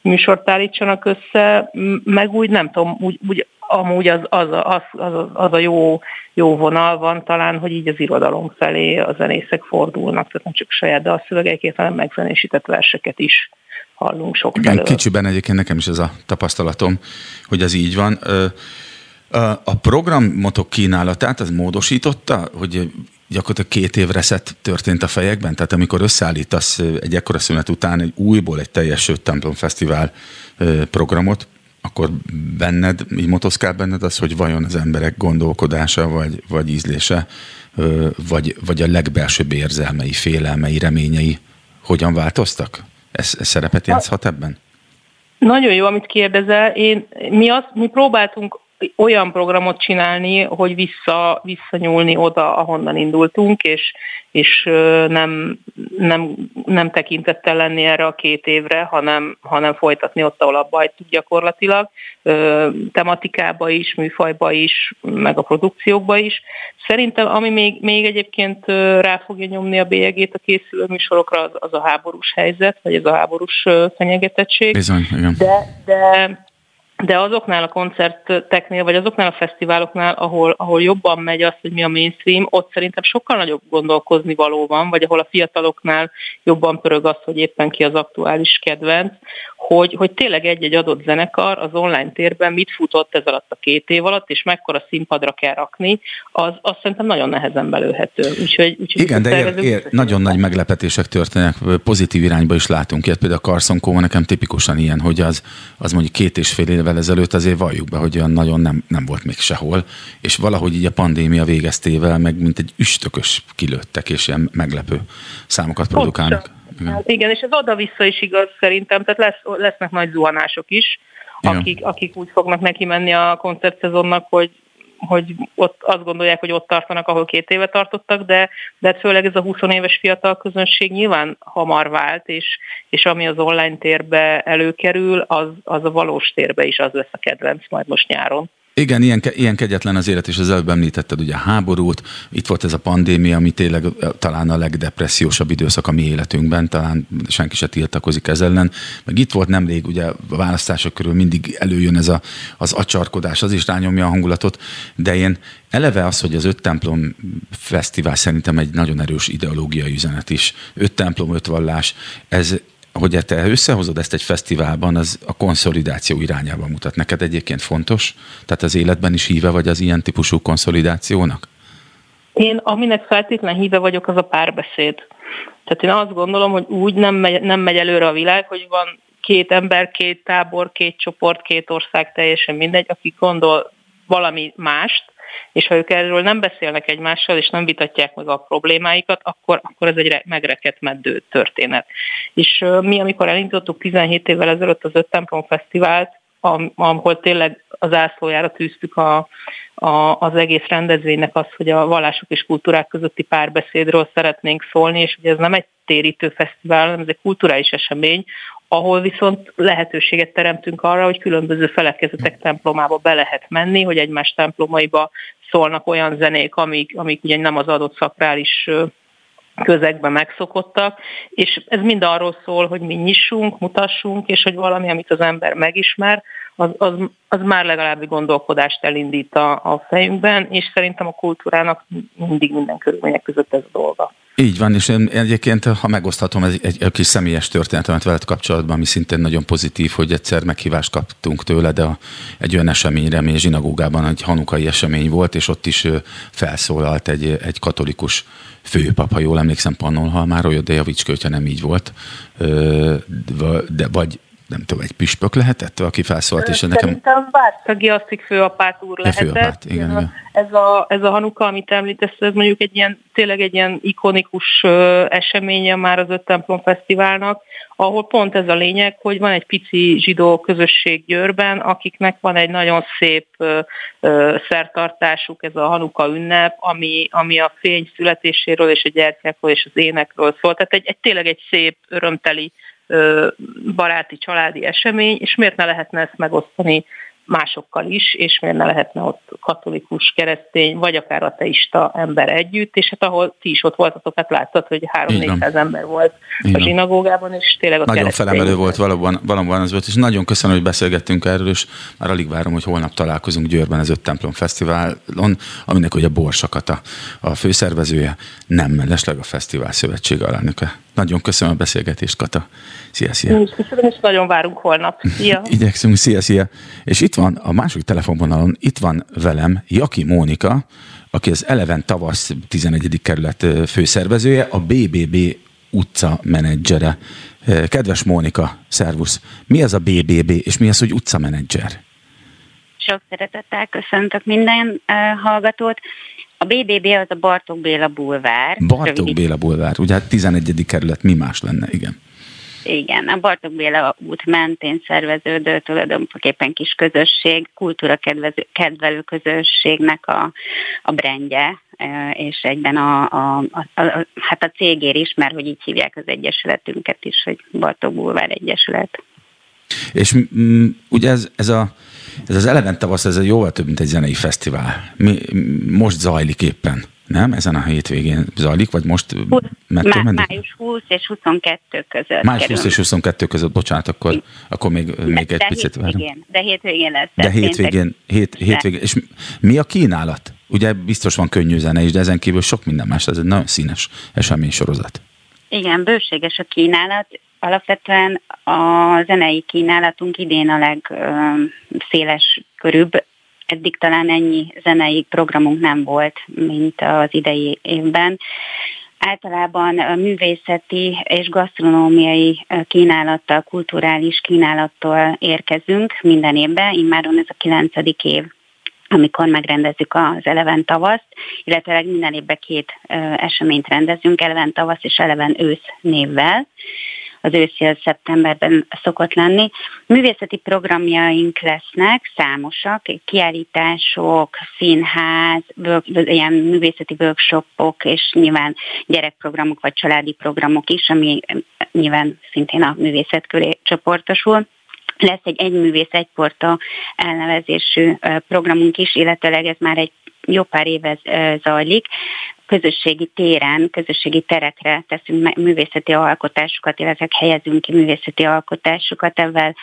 műsort állítsanak össze, meg úgy nem tudom, úgy, úgy amúgy az, az, az, az, az a jó, jó vonal van talán, hogy így az irodalom felé a zenészek fordulnak, tehát nem csak saját dalszövegeiket, hanem megzenésített verseket is hallunk sok Igen, kicsiben egyébként nekem is ez a tapasztalatom, hogy ez így van. A programotok kínálatát az módosította, hogy gyakorlatilag két év reszet történt a fejekben? Tehát amikor összeállítasz egy ekkora szünet után egy újból egy teljes Sőt Templom Fesztivál programot, akkor benned, így motoszkál benned az, hogy vajon az emberek gondolkodása, vagy, vagy ízlése, vagy, vagy a legbelsőbb érzelmei, félelmei, reményei hogyan változtak? Ez, ez szerepet játszhat ebben? Nagyon jó, amit kérdezel. Én, mi, azt, mi próbáltunk olyan programot csinálni, hogy vissza, visszanyúlni oda, ahonnan indultunk, és, és nem, nem, nem tekintettel lenni erre a két évre, hanem, hanem folytatni ott, ahol abba hagytuk gyakorlatilag, tematikába is, műfajba is, meg a produkciókba is. Szerintem, ami még, még egyébként rá fogja nyomni a bélyegét a készülő műsorokra, az, az a háborús helyzet, vagy ez a háborús fenyegetettség. Bizony, igen. De, de de azoknál a koncerteknél, vagy azoknál a fesztiváloknál, ahol, ahol jobban megy az, hogy mi a mainstream, ott szerintem sokkal nagyobb gondolkozni való van, vagy ahol a fiataloknál jobban pörög az, hogy éppen ki az aktuális kedvenc, hogy, hogy tényleg egy-egy adott zenekar az online térben mit futott ez alatt a két év alatt, és mekkora színpadra kell rakni, az, az szerintem nagyon nehezen belőhető. Úgyhogy, úgyhogy Igen, de ér, ér, nagyon nagy meglepetések történnek, pozitív irányba is látunk ilyet. Például a Carson Cove nekem tipikusan ilyen, hogy az, az mondjuk két és fél évvel ezelőtt azért valljuk be, hogy olyan nagyon nem, nem volt még sehol, és valahogy így a pandémia végeztével meg mint egy üstökös kilőttek, és ilyen meglepő számokat produkálnak. Pontosan. Igen. Hát igen, és ez oda-vissza is igaz szerintem, tehát lesz, lesznek nagy zuhanások is, akik, akik úgy fognak neki menni a koncertszezonnak, hogy hogy ott azt gondolják, hogy ott tartanak, ahol két éve tartottak, de, de hát főleg ez a 20 éves fiatal közönség nyilván hamar vált, és, és ami az online térbe előkerül, az, az a valós térbe is az lesz a kedvenc majd most nyáron. Igen, ilyen, ilyen kegyetlen az élet, és az előbb említetted ugye a háborút, itt volt ez a pandémia, ami tényleg talán a legdepressziósabb időszak a mi életünkben, talán senki se tiltakozik ez ellen, meg itt volt nemrég ugye a választások körül mindig előjön ez a, az acsarkodás, az is rányomja a hangulatot, de én eleve az, hogy az öt templom fesztivál szerintem egy nagyon erős ideológiai üzenet is. Öt templom, öt vallás, ez, hogy te összehozod ezt egy fesztiválban, az a konszolidáció irányába mutat. Neked egyébként fontos? Tehát az életben is híve vagy az ilyen típusú konszolidációnak? Én aminek feltétlen híve vagyok, az a párbeszéd. Tehát én azt gondolom, hogy úgy nem megy, nem megy előre a világ, hogy van két ember, két tábor, két csoport, két ország, teljesen mindegy, aki gondol valami mást, és ha ők erről nem beszélnek egymással, és nem vitatják meg a problémáikat, akkor, akkor ez egy megrekedt meddő történet. És mi, amikor elindítottuk 17 évvel ezelőtt az Öt Templom Fesztivált, ahol tényleg az ászlójára tűztük a, a, az egész rendezvénynek az, hogy a vallások és kultúrák közötti párbeszédről szeretnénk szólni, és ugye ez nem egy térítő fesztivál, hanem ez egy kulturális esemény, ahol viszont lehetőséget teremtünk arra, hogy különböző felekezetek templomába be lehet menni, hogy egymás templomaiba szólnak olyan zenék, amik, amik ugye nem az adott szakrális közegben megszokottak, és ez mind arról szól, hogy mi nyissunk, mutassunk, és hogy valami, amit az ember megismer, az, az, az már legalábbi gondolkodást elindít a, a fejünkben, és szerintem a kultúrának mindig minden körülmények között ez a dolga. Így van, és én egyébként, ha megoszthatom, ez egy, egy kis személyes történetemet veled kapcsolatban, ami szintén nagyon pozitív, hogy egyszer meghívást kaptunk tőle, de a, egy olyan eseményre, ami zsinagógában egy hanukai esemény volt, és ott is felszólalt egy, egy katolikus főpap, ha jól emlékszem, Pannonhalmáról, de javíts ki, hogyha nem így volt, de vagy nem tudom, egy püspök lehetett, aki felszólt, és nekem... Szerintem Asztik főapát úr lehetett. Főapát, igen, igen. Ez a, ez a Hanuka, amit említesz, ez mondjuk egy ilyen, tényleg egy ilyen ikonikus eseménye már az Öt Templom Fesztiválnak, ahol pont ez a lényeg, hogy van egy pici zsidó közösség Győrben, akiknek van egy nagyon szép szertartásuk, ez a Hanuka ünnep, ami, ami a fény születéséről és a gyertyákról és az énekről szól. Tehát egy, egy tényleg egy szép, örömteli baráti, családi esemény, és miért ne lehetne ezt megosztani másokkal is, és miért ne lehetne ott katolikus, keresztény, vagy akár ateista ember együtt, és hát ahol ti is ott voltatok, hát láttad, hogy 3-400 ember volt Igen. a zsinagógában, és tényleg a Nagyon felemelő volt valóban, valóban az volt, és nagyon köszönöm, hogy beszélgettünk erről, és már alig várom, hogy holnap találkozunk Győrben az Öt Templom Fesztiválon, aminek ugye Borsakat a, a főszervezője, nem mellesleg a Fesztivál Szövetség alelnöke. Nagyon köszönöm a beszélgetést, Kata. Szia, szia. Én is köszönöm, és nagyon várunk holnap. Szia. Igyekszünk, szia, szia. És itt van a másik telefonvonalon, itt van velem Jaki Mónika, aki az Eleven Tavasz 11. kerület főszervezője, a BBB utca menedzsere. Kedves Mónika, szervusz! Mi az a BBB, és mi az, hogy utca menedzser? Sok szeretettel köszöntök minden uh, hallgatót. A BBB az a Bartók Béla bulvár. Bartók rövid... Béla bulvár, ugye hát 11. kerület, mi más lenne, igen. Igen, a Bartók Béla út mentén szerveződő tulajdonképpen kis közösség, kultúra kedvező, kedvelő közösségnek a, a brendje, e, és egyben a, a, a, a, hát a cégér is, mert hogy így hívják az egyesületünket is, hogy Bartók Bulvár Egyesület. És m- ugye ez, ez a ez az Eleven tavasz, ez jóval több, mint egy zenei fesztivál. Mi, most zajlik éppen, nem? Ezen a hétvégén zajlik, vagy most... 20, má, május 20 és 22 között. Május 20 és 22 között, bocsánat, akkor, akkor még, de, még egy de picit várom. De hétvégén lesz. De hétvégén, hét, hétvégén. És mi a kínálat? Ugye biztos van könnyű zene is, de ezen kívül sok minden más, ez egy nagyon színes esemény sorozat. Igen, bőséges a kínálat. Alapvetően a zenei kínálatunk idén a legszéles körűbb. Eddig talán ennyi zenei programunk nem volt, mint az idei évben. Általában művészeti és gasztronómiai kínálattal, kulturális kínálattal érkezünk minden évben, immáron ez a kilencedik év amikor megrendezzük az Eleven tavaszt, illetve minden évben két eseményt rendezünk, Eleven tavasz és Eleven ősz névvel. Az őszi az szeptemberben szokott lenni. Művészeti programjaink lesznek, számosak, kiállítások, színház, work, ilyen művészeti workshopok, és nyilván gyerekprogramok vagy családi programok is, ami nyilván szintén a művészet köré csoportosul lesz egy egyművész, egyporta elnevezésű programunk is, illetőleg ez már egy jó pár éve zajlik, közösségi téren, közösségi terekre teszünk művészeti alkotásokat, illetve helyezünk ki művészeti alkotásokat, ezzel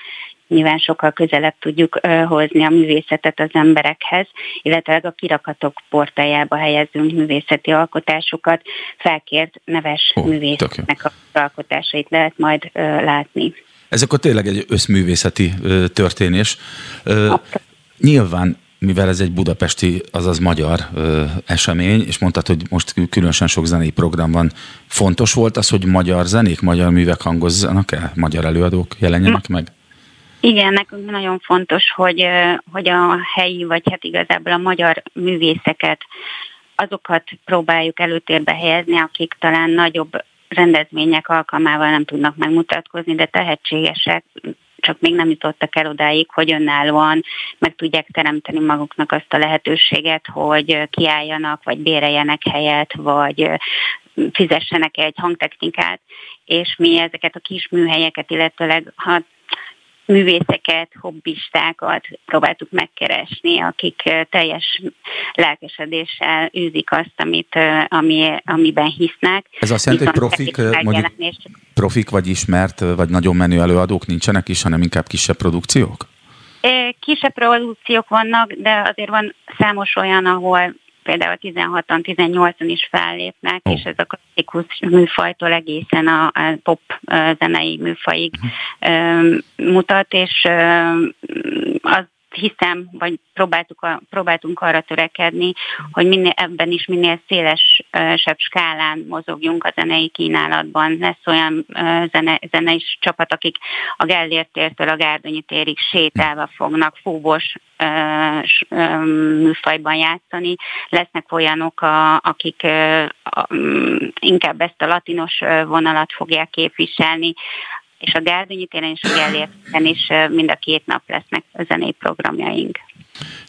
nyilván sokkal közelebb tudjuk hozni a művészetet az emberekhez, illetve a kirakatok portájába helyezünk művészeti alkotásokat, felkért neves oh, művészeknek a alkotásait lehet majd látni. Ez akkor tényleg egy összművészeti történés. Nyilván mivel ez egy budapesti, azaz magyar ö, esemény, és mondtad, hogy most különösen sok zenei program van. Fontos volt az, hogy magyar zenék, magyar művek hangozzanak el, magyar előadók jelenjenek meg? Igen, nekünk nagyon fontos, hogy, hogy a helyi, vagy hát igazából a magyar művészeket, azokat próbáljuk előtérbe helyezni, akik talán nagyobb rendezvények alkalmával nem tudnak megmutatkozni, de tehetségesek, csak még nem jutottak el odáig, hogy önállóan meg tudják teremteni maguknak azt a lehetőséget, hogy kiálljanak, vagy béreljenek helyet, vagy fizessenek egy hangtechnikát, és mi ezeket a kis műhelyeket, illetőleg ha művészeket, hobbistákat próbáltuk megkeresni, akik teljes lelkesedéssel űzik azt, amit, ami, amiben hisznek. Ez azt jelenti, hogy profik, mondjuk, profik vagy ismert, vagy nagyon menő előadók nincsenek is, hanem inkább kisebb produkciók? Kisebb produkciók vannak, de azért van számos olyan, ahol például 16-an, 18-an is fellépnek, oh. és ez a klasszikus műfajtól egészen a, a pop zenei műfajig uh-huh. mutat, és az hiszem, vagy próbáltuk a, próbáltunk arra törekedni, hogy minél, ebben is minél szélesebb skálán mozogjunk a zenei kínálatban. Lesz olyan zene, zenei csapat, akik a Gellért tértől a Gárdonyi térig sétálva fognak fúvos műfajban játszani. Lesznek olyanok, a, akik inkább ezt a latinos vonalat fogják képviselni és a Gárdonyi téren és a Gellérten is mind a két nap lesznek a zenei programjaink.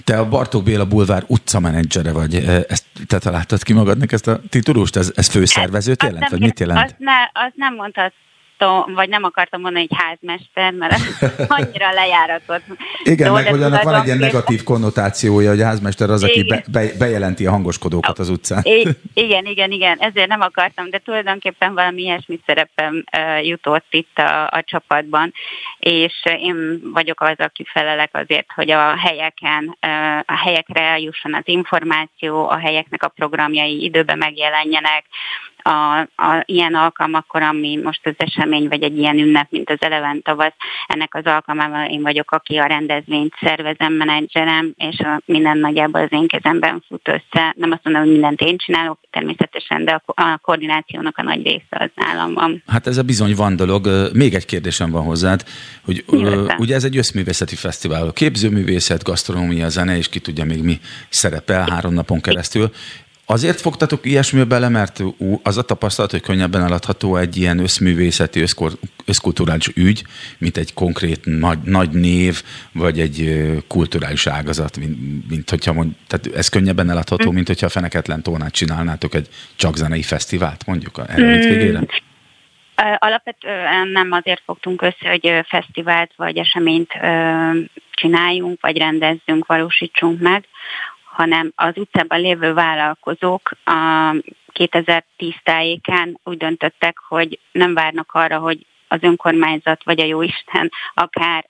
Te a Bartók Béla Bulvár utcamenedzsere vagy. Ezt, te találtad ki magadnak ezt a titulust? Ez, ez főszervezőt jelent? vagy mit jelent? Azt, ne, azt nem mondhat akartam, vagy nem akartam mondani, hogy házmester, mert annyira lejáratott. Igen, meg hogy annak van egy ilyen negatív konnotációja, hogy a házmester az, aki be, be, bejelenti a hangoskodókat az utcán. igen, igen, igen, ezért nem akartam, de tulajdonképpen valami ilyesmi szerepem jutott itt a, a csapatban, és én vagyok az, aki felelek azért, hogy a helyeken, a helyekre eljusson az információ, a helyeknek a programjai időben megjelenjenek, a, a ilyen alkalmakkor, ami most az esemény, vagy egy ilyen ünnep, mint az Eleven tavasz, ennek az alkalmával én vagyok, aki a rendezvényt szervezem, menedzserem, és a minden nagyjából az én kezemben fut össze. Nem azt mondom, hogy mindent én csinálok, természetesen, de a, a koordinációnak a nagy része az nálam van. Hát ez a bizony van dolog. Még egy kérdésem van hozzád, hogy Nyilván. ugye ez egy összművészeti fesztivál, a képzőművészet, gasztronómia, zene, és ki tudja még mi szerepel három napon keresztül. Azért fogtatok ilyesmibe bele, mert az a tapasztalat, hogy könnyebben eladható egy ilyen összművészeti, összkulturális ügy, mint egy konkrét nagy, nagy név, vagy egy kulturális ágazat, mint, mint hogyha mond, tehát ez könnyebben eladható, mm. mint hogyha a Feneketlen tónát csinálnátok egy csak zenei fesztivált, mondjuk a mm. végére? Alapvetően nem azért fogtunk össze, hogy fesztivált vagy eseményt csináljunk, vagy rendezzünk, valósítsunk meg, hanem az utcában lévő vállalkozók a 2010 tájékán úgy döntöttek, hogy nem várnak arra, hogy az önkormányzat vagy a jóisten akár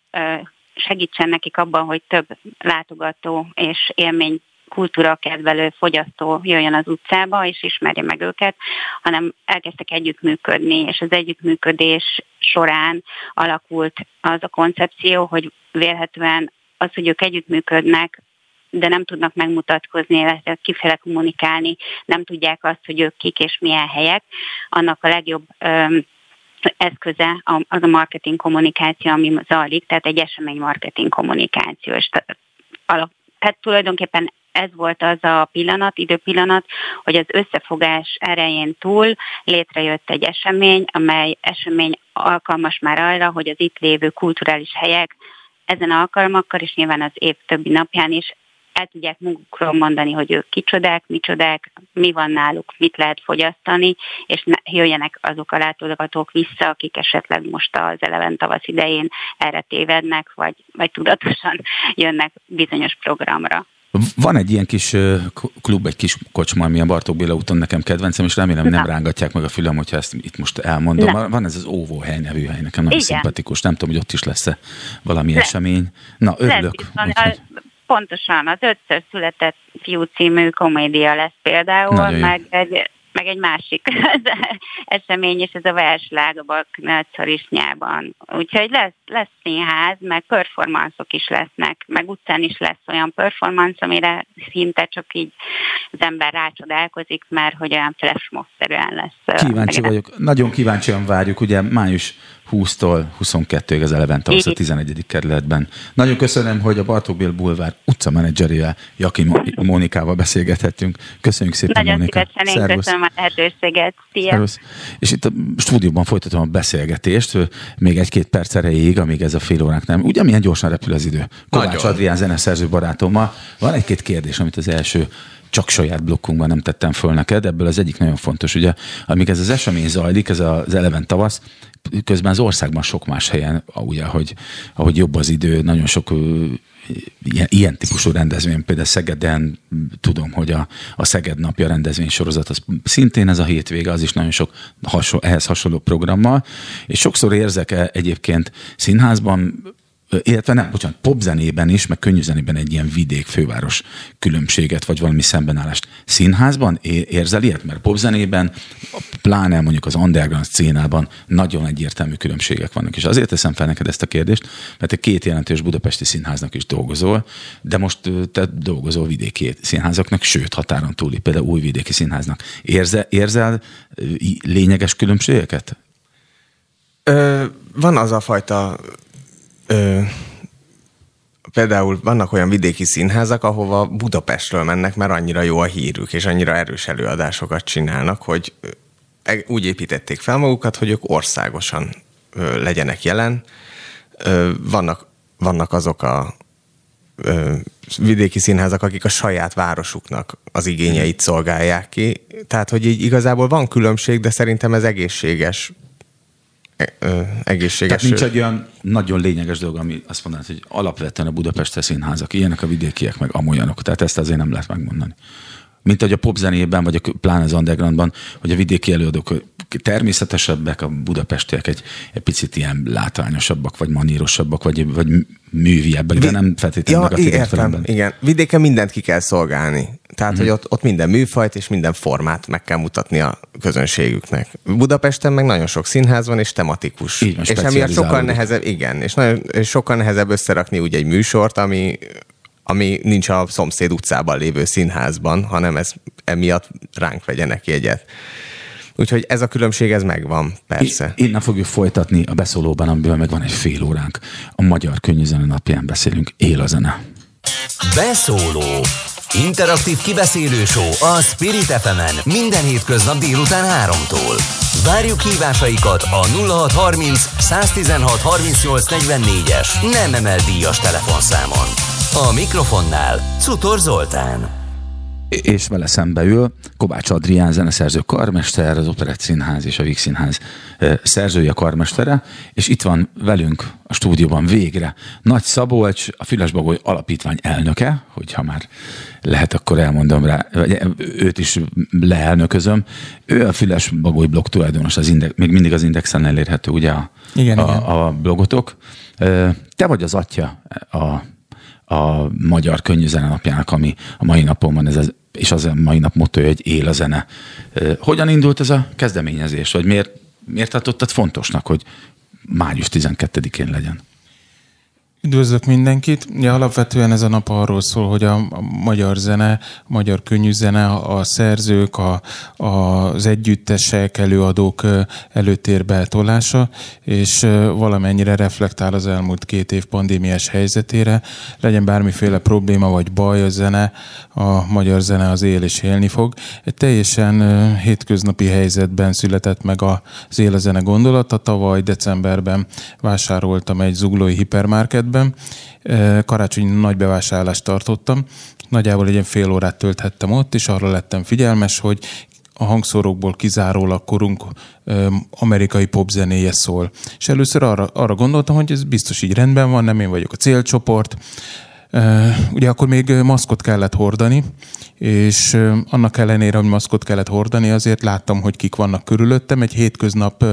segítsen nekik abban, hogy több látogató és élmény kultúra kedvelő fogyasztó jöjjön az utcába, és ismerje meg őket, hanem elkezdtek együttműködni, és az együttműködés során alakult az a koncepció, hogy vélhetően az, hogy ők együttműködnek, de nem tudnak megmutatkozni, illetve kifele kommunikálni, nem tudják azt, hogy ők kik és milyen helyek, annak a legjobb öm, eszköze az a marketing kommunikáció, ami zajlik, tehát egy esemény marketing kommunikáció. És tehát tulajdonképpen ez volt az a pillanat, időpillanat, hogy az összefogás erején túl létrejött egy esemény, amely esemény alkalmas már arra, hogy az itt lévő kulturális helyek ezen alkalmakkal, és nyilván az év többi napján is el tudják magukról mondani, hogy ők kicsodák, micsodák, mi van náluk, mit lehet fogyasztani, és jöjjenek azok a látogatók vissza, akik esetleg most az eleven tavasz idején erre tévednek, vagy, vagy tudatosan jönnek bizonyos programra. Van egy ilyen kis klub, egy kis kocsma, ami a Bartók Béla úton nekem kedvencem, és remélem nem rángatják meg a fülem, hogyha ezt itt most elmondom. Nem. Van ez az Óvóhely nevű hely, nekem nagyon Igen. szimpatikus. Nem tudom, hogy ott is lesz-e valami Le. esemény. Na, örülök. Lesz, pontosan az ötször született fiú című komédia lesz például, meg egy, meg egy másik esemény, és ez a verslágabak Nőtszorisnyában. Úgyhogy lesz, lesz színház, meg performanszok is lesznek, meg utcán is lesz olyan performance, amire szinte csak így az ember rácsodálkozik, mert hogy olyan flashmob-szerűen lesz. Kíváncsi vagyok, nagyon kíváncsian várjuk, ugye május 20-tól 22-ig az Eleven a 11. kerületben. Nagyon köszönöm, hogy a Bartók Bél Bulvár utca menedzserével, Jaki Mónikával beszélgethettünk. Köszönjük szépen, Nagyon Mónika. szívesen, én köszönöm a lehetőséget. Szia. És itt a stúdióban folytatom a beszélgetést, még egy-két perc erejéig, amíg ez a fél óránk nem. Ugye milyen gyorsan repül az idő? Kovács Nagyon. Adrián zeneszerző barátommal. Van egy-két kérdés, amit az első csak saját blokkunkban nem tettem föl neked, ebből az egyik nagyon fontos, ugye, amíg ez az esemény zajlik, ez az eleven tavasz, közben az országban sok más helyen, ugye, ahogy, ahogy jobb az idő, nagyon sok ilyen, ilyen típusú rendezvény, például Szegeden tudom, hogy a, a Szeged napja rendezvény sorozat, az szintén ez a hétvége, az is nagyon sok hasonló, ehhez hasonló programmal, és sokszor érzek egyébként színházban illetve nem, bocsánat, popzenében is, meg könnyűzenében egy ilyen vidék főváros különbséget, vagy valami szembenállást. Színházban érzel ilyet? Mert popzenében, pláne mondjuk az underground szcénában nagyon egyértelmű különbségek vannak. És azért teszem fel neked ezt a kérdést, mert te két jelentős budapesti színháznak is dolgozol, de most te dolgozol vidéki színházaknak, sőt, határon túli, például új vidéki színháznak. Érzel, érzel lényeges különbségeket? Ö, van az a fajta Ö, például vannak olyan vidéki színházak, ahova Budapestről mennek, mert annyira jó a hírük, és annyira erős előadásokat csinálnak, hogy e, úgy építették fel magukat, hogy ők országosan ö, legyenek jelen. Ö, vannak, vannak azok a ö, vidéki színházak, akik a saját városuknak az igényeit szolgálják ki. Tehát, hogy így igazából van különbség, de szerintem ez egészséges egészséges. Tehát nincs egy olyan nagyon lényeges dolog, ami azt mondaná, hogy alapvetően a Budapest színházak, ilyenek a vidékiek, meg amolyanok. Tehát ezt azért nem lehet megmondani mint hogy a popzenében, vagy a, pláne az undergroundban, hogy a vidéki előadók természetesebbek, a budapestiek egy, egy picit ilyen látványosabbak, vagy manírosabbak, vagy, vagy műviebbek, de nem feltétlenül ja, negatív értem, Igen, vidéken mindent ki kell szolgálni. Tehát, hmm. hogy ott, ott minden műfajt és minden formát meg kell mutatni a közönségüknek. Budapesten meg nagyon sok színház van, és tematikus. Így, és emiatt sokkal nehezebb, igen, és, nagyon, és sokkal nehezebb összerakni úgy egy műsort, ami ami nincs a szomszéd utcában lévő színházban, hanem ez emiatt ránk vegyenek jegyet. Úgyhogy ez a különbség, ez megvan, persze. I- innen fogjuk folytatni a beszólóban, amiből meg van egy fél óránk. A Magyar Könnyűzene napján beszélünk, él a zene. Beszóló Interaktív kibeszélő show a Spirit fm minden hétköznap délután 3-tól. Várjuk hívásaikat a 0630 116 38 44-es nem emel díjas telefonszámon. A mikrofonnál Cutor Zoltán és vele szembe ül Kovács Adrián zeneszerző karmester, az Operett Színház és a Víg Színház szerzője, karmestere, és itt van velünk a stúdióban végre Nagy Szabolcs, a Fülesbagoly Alapítvány elnöke, hogyha már lehet, akkor elmondom rá, vagy őt is leelnöközöm. Ő a Fülesbagoly blog tulajdonos, az index, még mindig az Indexen elérhető, ugye a, igen, a, igen. a blogotok. Te vagy az atya a a magyar könnyű napjának, ami a mai napon van, ez az, és az a mai nap mottoja, hogy él a zene. Hogyan indult ez a kezdeményezés, vagy miért, miért tartottad fontosnak, hogy május 12-én legyen? Üdvözlök mindenkit! Ja, alapvetően ez a nap arról szól, hogy a, magyar zene, a magyar könnyű zene, a szerzők, a, a, az együttesek, előadók előtérbe tolása, és valamennyire reflektál az elmúlt két év pandémiás helyzetére. Legyen bármiféle probléma vagy baj a zene, a magyar zene az él és élni fog. Egy teljesen hétköznapi helyzetben született meg az él a zene gondolata. Tavaly decemberben vásároltam egy zuglói hipermarket hétben. Karácsonyi nagy bevásárlást tartottam. Nagyjából egy fél órát tölthettem ott, és arra lettem figyelmes, hogy a hangszórókból kizárólag korunk amerikai popzenéje szól. És először arra, arra gondoltam, hogy ez biztos így rendben van, nem én vagyok a célcsoport. Ugye akkor még maszkot kellett hordani, és annak ellenére, hogy maszkot kellett hordani, azért láttam, hogy kik vannak körülöttem. Egy hétköznap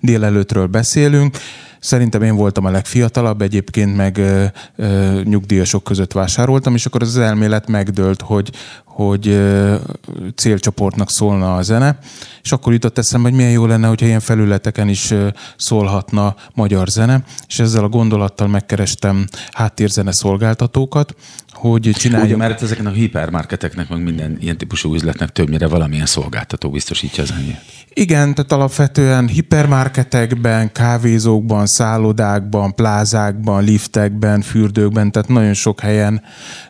délelőttről beszélünk, Szerintem én voltam a legfiatalabb, egyébként meg ö, ö, nyugdíjasok között vásároltam, és akkor az elmélet megdőlt, hogy, hogy célcsoportnak szólna a zene, és akkor jutott eszembe, hogy milyen jó lenne, hogyha ilyen felületeken is szólhatna magyar zene, és ezzel a gondolattal megkerestem háttérzene szolgáltatókat, hogy csináljam. Ugye, mert ezeken a hipermarketeknek, meg minden ilyen típusú üzletnek többnyire valamilyen szolgáltató biztosítja az ennyi. Igen, tehát alapvetően hipermarketekben, kávézókban, szállodákban, plázákban, liftekben, fürdőkben, tehát nagyon sok helyen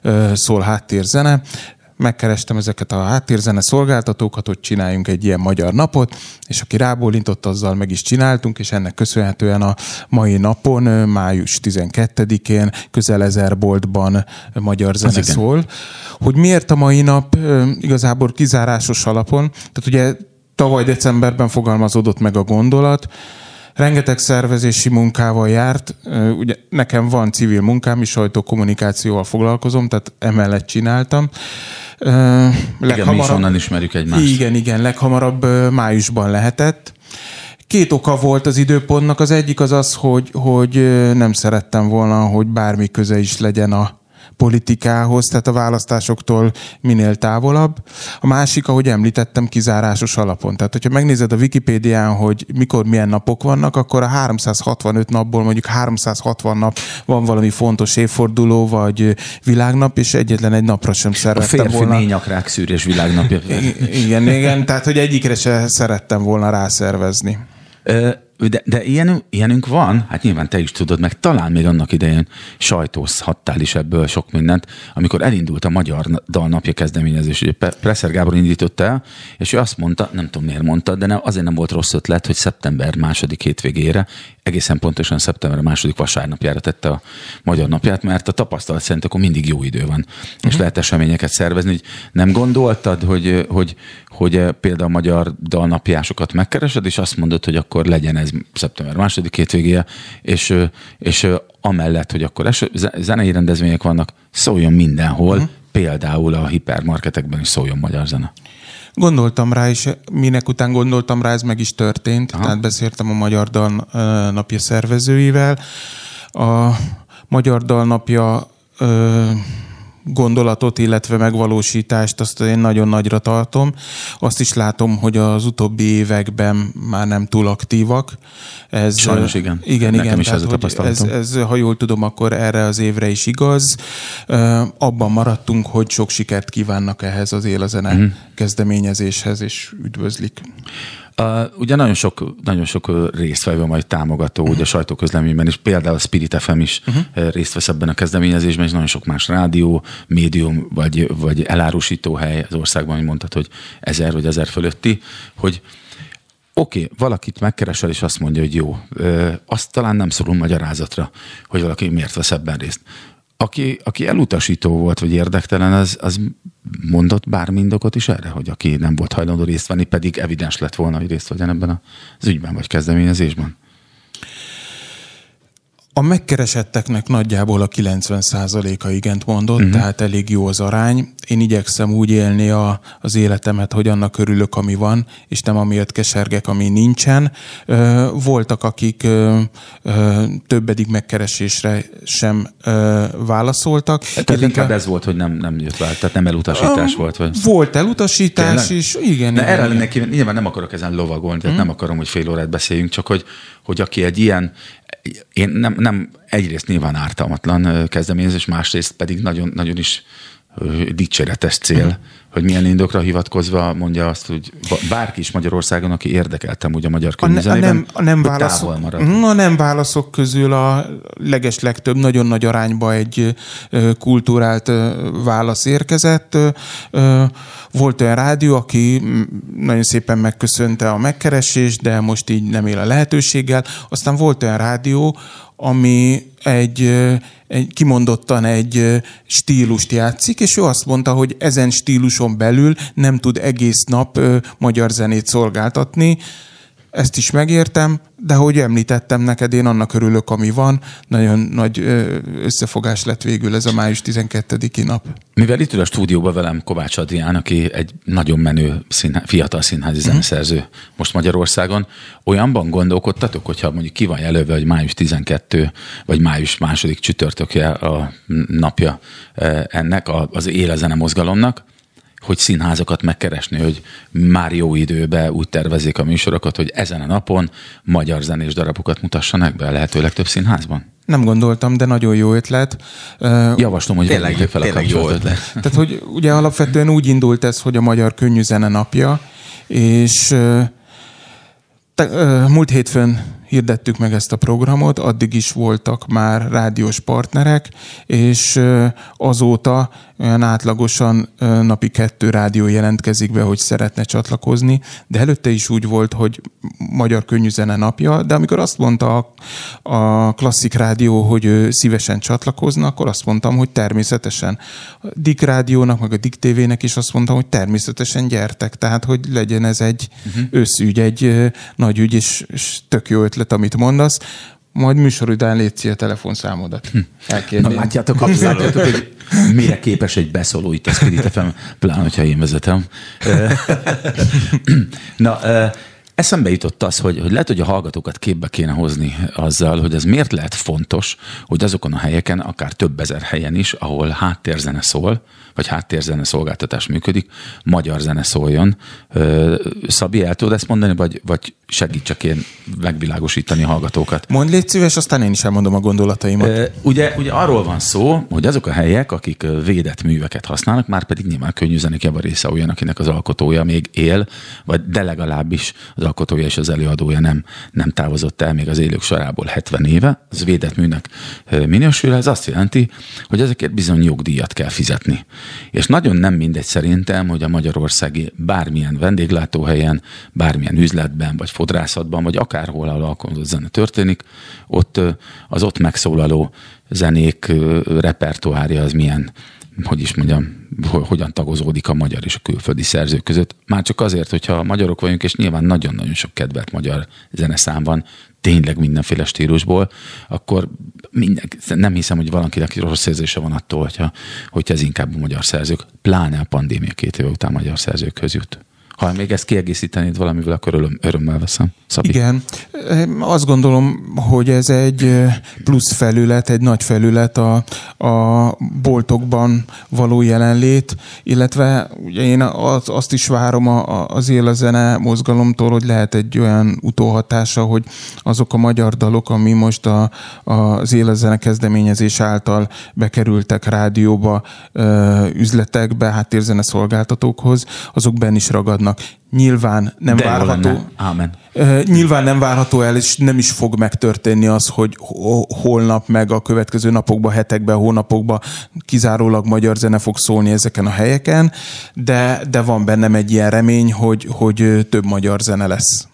ö, szól háttérzene megkerestem ezeket a háttérzene szolgáltatókat, hogy csináljunk egy ilyen magyar napot, és aki rábólintott, azzal meg is csináltunk, és ennek köszönhetően a mai napon, május 12-én közel ezer boltban magyar zene szól. Hogy miért a mai nap igazából kizárásos alapon, tehát ugye tavaly decemberben fogalmazódott meg a gondolat, rengeteg szervezési munkával járt. Ugye nekem van civil munkám is, kommunikációval foglalkozom, tehát emellett csináltam. Igen, mi is onnan ismerjük egymást. Igen, igen, leghamarabb májusban lehetett. Két oka volt az időpontnak. Az egyik az az, hogy, hogy nem szerettem volna, hogy bármi köze is legyen a politikához, tehát a választásoktól minél távolabb. A másik, ahogy említettem, kizárásos alapon. Tehát, hogyha megnézed a Wikipédián, hogy mikor milyen napok vannak, akkor a 365 napból mondjuk 360 nap van valami fontos évforduló, vagy világnap, és egyetlen egy napra sem szerettem a férfi volna. nyakrák szűrés világnapja. igen, igen, tehát, hogy egyikre se szerettem volna rászervezni. De, de ilyen, ilyenünk van, hát nyilván te is tudod, meg talán még annak idején sajtózhattál is ebből sok mindent, amikor elindult a Magyar Dalnapja kezdeményezés, ugye Presser Gábor indította el, és ő azt mondta, nem tudom miért mondta, de ne, azért nem volt rossz ötlet, hogy szeptember második hétvégére, egészen pontosan szeptember második vasárnapjára tette a Magyar Napját, mert a tapasztalat szerint akkor mindig jó idő van, uh-huh. és mhm. lehet eseményeket szervezni. Hogy nem gondoltad, hogy, hogy, hogy például a Magyar Dalnapjásokat megkeresed, és azt mondod, hogy akkor legyen ez szeptember második hétvégéje, és, és amellett, hogy akkor es, zenei rendezvények vannak, szóljon mindenhol, uh-huh. például a hipermarketekben is szóljon magyar zene. Gondoltam rá, és minek után gondoltam rá, ez meg is történt. Aha. Tehát beszéltem a Magyar Dal napja szervezőivel. A Magyar Dal napja gondolatot, illetve megvalósítást, azt én nagyon nagyra tartom. Azt is látom, hogy az utóbbi években már nem túl aktívak. Ez, Sajnos igen. Igen, Nekem igen. Is tehát, ez, a tapasztalatom. ez, ez, ha jól tudom, akkor erre az évre is igaz. Abban maradtunk, hogy sok sikert kívánnak ehhez az élazene uh-huh. kezdeményezéshez, és üdvözlik. Uh, ugye nagyon sok, nagyon sok résztvevő, majd támogató, uh-huh. ugye sajtóközleményben is, például a Spirit FM is uh-huh. részt vesz ebben a kezdeményezésben, és nagyon sok más rádió, médium, vagy, vagy elárusító hely az országban, hogy mondtad, hogy ezer vagy ezer fölötti, hogy Oké, okay, valakit megkeresel, és azt mondja, hogy jó, azt talán nem szorul magyarázatra, hogy valaki miért vesz ebben részt aki, aki elutasító volt, vagy érdektelen, az, az mondott bármi indokot is erre, hogy aki nem volt hajlandó részt venni, pedig evidens lett volna, hogy részt vegyen ebben az ügyben, vagy kezdeményezésben? A megkeresetteknek nagyjából a 90%-a igent mondott, uh-huh. tehát elég jó az arány. Én igyekszem úgy élni a, az életemet, hogy annak örülök, ami van, és nem amiatt kesergek, ami nincsen. Ö, voltak, akik ö, ö, többedik megkeresésre sem ö, válaszoltak. Tehát inkább ez volt, hogy nem, nem jött vele, tehát nem elutasítás ö, volt? Vagy? Volt elutasítás Tényleg? is, igen. De igen, erre neki, nyilván nem akarok ezen lovagolni, tehát uh-huh. nem akarom, hogy fél órát beszéljünk, csak hogy, hogy aki egy ilyen én nem, nem egyrészt nyilván ártalmatlan kezdeményezés, másrészt pedig nagyon, nagyon is dicséretes cél, uh-huh. hogy milyen indokra hivatkozva mondja azt, hogy bárki is Magyarországon, aki érdekeltem úgy a magyar könyvzenében, a, nem, a nem válaszok, a nem válaszok közül a leges legtöbb, nagyon nagy arányba egy kultúrált válasz érkezett. Volt olyan rádió, aki nagyon szépen megköszönte a megkeresést, de most így nem él a lehetőséggel. Aztán volt olyan rádió, ami egy, egy kimondottan egy stílust játszik, és ő azt mondta, hogy ezen stíluson belül nem tud egész nap magyar zenét szolgáltatni, ezt is megértem, de hogy említettem neked, én annak örülök, ami van. Nagyon nagy összefogás lett végül ez a május 12-i nap. Mivel itt ül a stúdióban velem Kovács Adrián, aki egy nagyon menő színhá, fiatal színházi uh-huh. zeneszerző most Magyarországon, olyanban gondolkodtatok, hogyha mondjuk ki van jelölve, hogy május 12 vagy május második csütörtökje a napja ennek, az élezene mozgalomnak, hogy színházakat megkeresni, hogy már jó időben úgy tervezik a műsorokat, hogy ezen a napon magyar zenés darabokat mutassanak be a lehető legtöbb színházban? Nem gondoltam, de nagyon jó ötlet. Javaslom, hogy tényleg, fel a tényleg jó ötlet. Tehát, hogy ugye alapvetően úgy indult ez, hogy a Magyar Könnyű Zene napja, és te, múlt hétfőn hirdettük meg ezt a programot, addig is voltak már rádiós partnerek, és azóta olyan átlagosan napi kettő rádió jelentkezik be, hogy szeretne csatlakozni, de előtte is úgy volt, hogy Magyar Könnyűzene napja, de amikor azt mondta a, a klasszik rádió, hogy szívesen csatlakozna, akkor azt mondtam, hogy természetesen. A Dik rádiónak, meg a Dik TV-nek is azt mondtam, hogy természetesen gyertek, tehát hogy legyen ez egy uh-huh. összügy, egy nagy ügy, és, és tök jó ötlet, amit mondasz majd műsor után létszi a telefonszámodat. Hm. Na látjátok, látjátok, hogy mire képes egy beszóló itt a Spirit FM, pláne, hogyha én vezetem. Na, Eszembe jutott az, hogy, hogy lehet, hogy a hallgatókat képbe kéne hozni azzal, hogy ez miért lehet fontos, hogy azokon a helyeken, akár több ezer helyen is, ahol háttérzene szól, vagy háttérzene szolgáltatás működik, magyar zene szóljon. Szabi, el tudod ezt mondani, vagy, vagy segítsek én megvilágosítani a hallgatókat? Mondd légy szíves, aztán én is elmondom a gondolataimat. Ugye, ugye arról van szó, hogy azok a helyek, akik védett műveket használnak, már pedig nyilván könnyű zenék része olyan, akinek az alkotója még él, vagy de legalábbis az alkotója és az előadója nem, nem távozott el még az élők sorából 70 éve, az védett műnek minősül, ez azt jelenti, hogy ezeket bizony jogdíjat kell fizetni. És nagyon nem mindegy szerintem, hogy a magyarországi bármilyen vendéglátóhelyen, bármilyen üzletben, vagy fodrászatban, vagy akárhol, ahol alkalmazott zene történik, ott az ott megszólaló zenék repertoárja az milyen, hogy is mondjam, hogyan tagozódik a magyar és a külföldi szerzők között. Már csak azért, hogyha magyarok vagyunk, és nyilván nagyon-nagyon sok kedvelt magyar zeneszám van, tényleg mindenféle stílusból, akkor minden, nem hiszem, hogy valakinek rossz érzése van attól, hogyha, hogyha ez inkább a magyar szerzők, pláne a pandémia két év után magyar szerzőkhöz jut. Ha még ezt kiegészítenéd valamivel, akkor öröm, örömmel veszem. Szabi. Igen. Azt gondolom, hogy ez egy plusz felület, egy nagy felület a, a boltokban való jelenlét, illetve ugye én az, azt is várom az élezene mozgalomtól, hogy lehet egy olyan utóhatása, hogy azok a magyar dalok, ami most a, az élezene kezdeményezés által bekerültek rádióba, üzletekbe, háttérzene szolgáltatókhoz, azok benn is ragadnak nyilván nem De várható. Amen. Nyilván nem várható el, és nem is fog megtörténni az, hogy holnap, meg a következő napokban, hetekben, hónapokban kizárólag magyar zene fog szólni ezeken a helyeken, de, de van bennem egy ilyen remény, hogy, hogy több magyar zene lesz.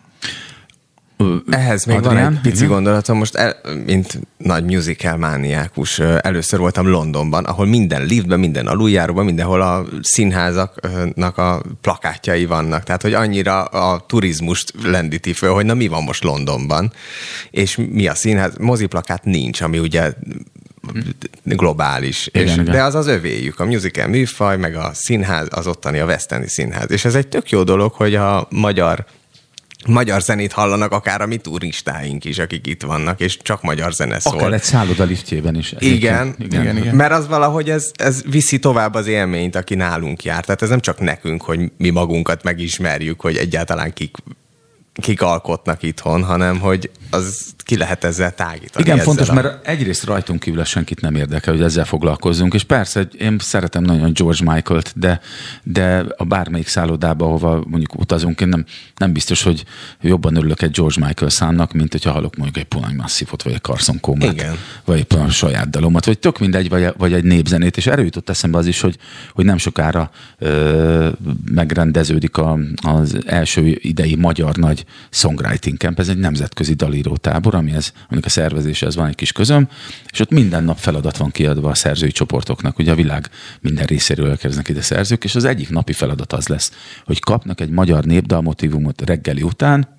Ehhez még Adrián, van egy pici igen? gondolatom. Most, el, mint nagy musical mániákus, először voltam Londonban, ahol minden liftben, minden aluljáróban, mindenhol a színházaknak a plakátjai vannak. Tehát, hogy annyira a turizmust lendíti föl, hogy na mi van most Londonban, és mi a színház. Moziplakát nincs, ami ugye globális. Igen, és, igen. De az az övéjük, a musical műfaj, meg a színház, az ottani, a West színház. És ez egy tök jó dolog, hogy a magyar magyar zenét hallanak, akár a mi turistáink is, akik itt vannak, és csak magyar zene szól. Akár egy szálloda liftjében is. Igen, igen, igen, igen, mert az valahogy ez, ez viszi tovább az élményt, aki nálunk jár. Tehát ez nem csak nekünk, hogy mi magunkat megismerjük, hogy egyáltalán kik kik alkotnak itthon, hanem hogy az ki lehet ezzel tágítani. Igen, ezzel fontos, a... mert egyrészt rajtunk kívül senkit nem érdekel, hogy ezzel foglalkozzunk, és persze én szeretem nagyon George Michael-t, de, de a bármelyik szállodába, ahova mondjuk utazunk, én nem, nem biztos, hogy jobban örülök egy George Michael számnak, mint hogyha hallok mondjuk egy Polany Massifot, vagy egy Carson Comet, Igen. vagy egy a saját dalomat, vagy tök mindegy, vagy, vagy egy népzenét, és erről jutott eszembe az is, hogy, hogy nem sokára ö, megrendeződik a, az első idei magyar nagy songwriting camp, ez egy nemzetközi dalíró tábor, amihez, aminek a szervezéshez van egy kis közöm, és ott minden nap feladat van kiadva a szerzői csoportoknak. Ugye a világ minden részéről elkezdnek ide szerzők, és az egyik napi feladat az lesz, hogy kapnak egy magyar népdalmotívumot reggeli után,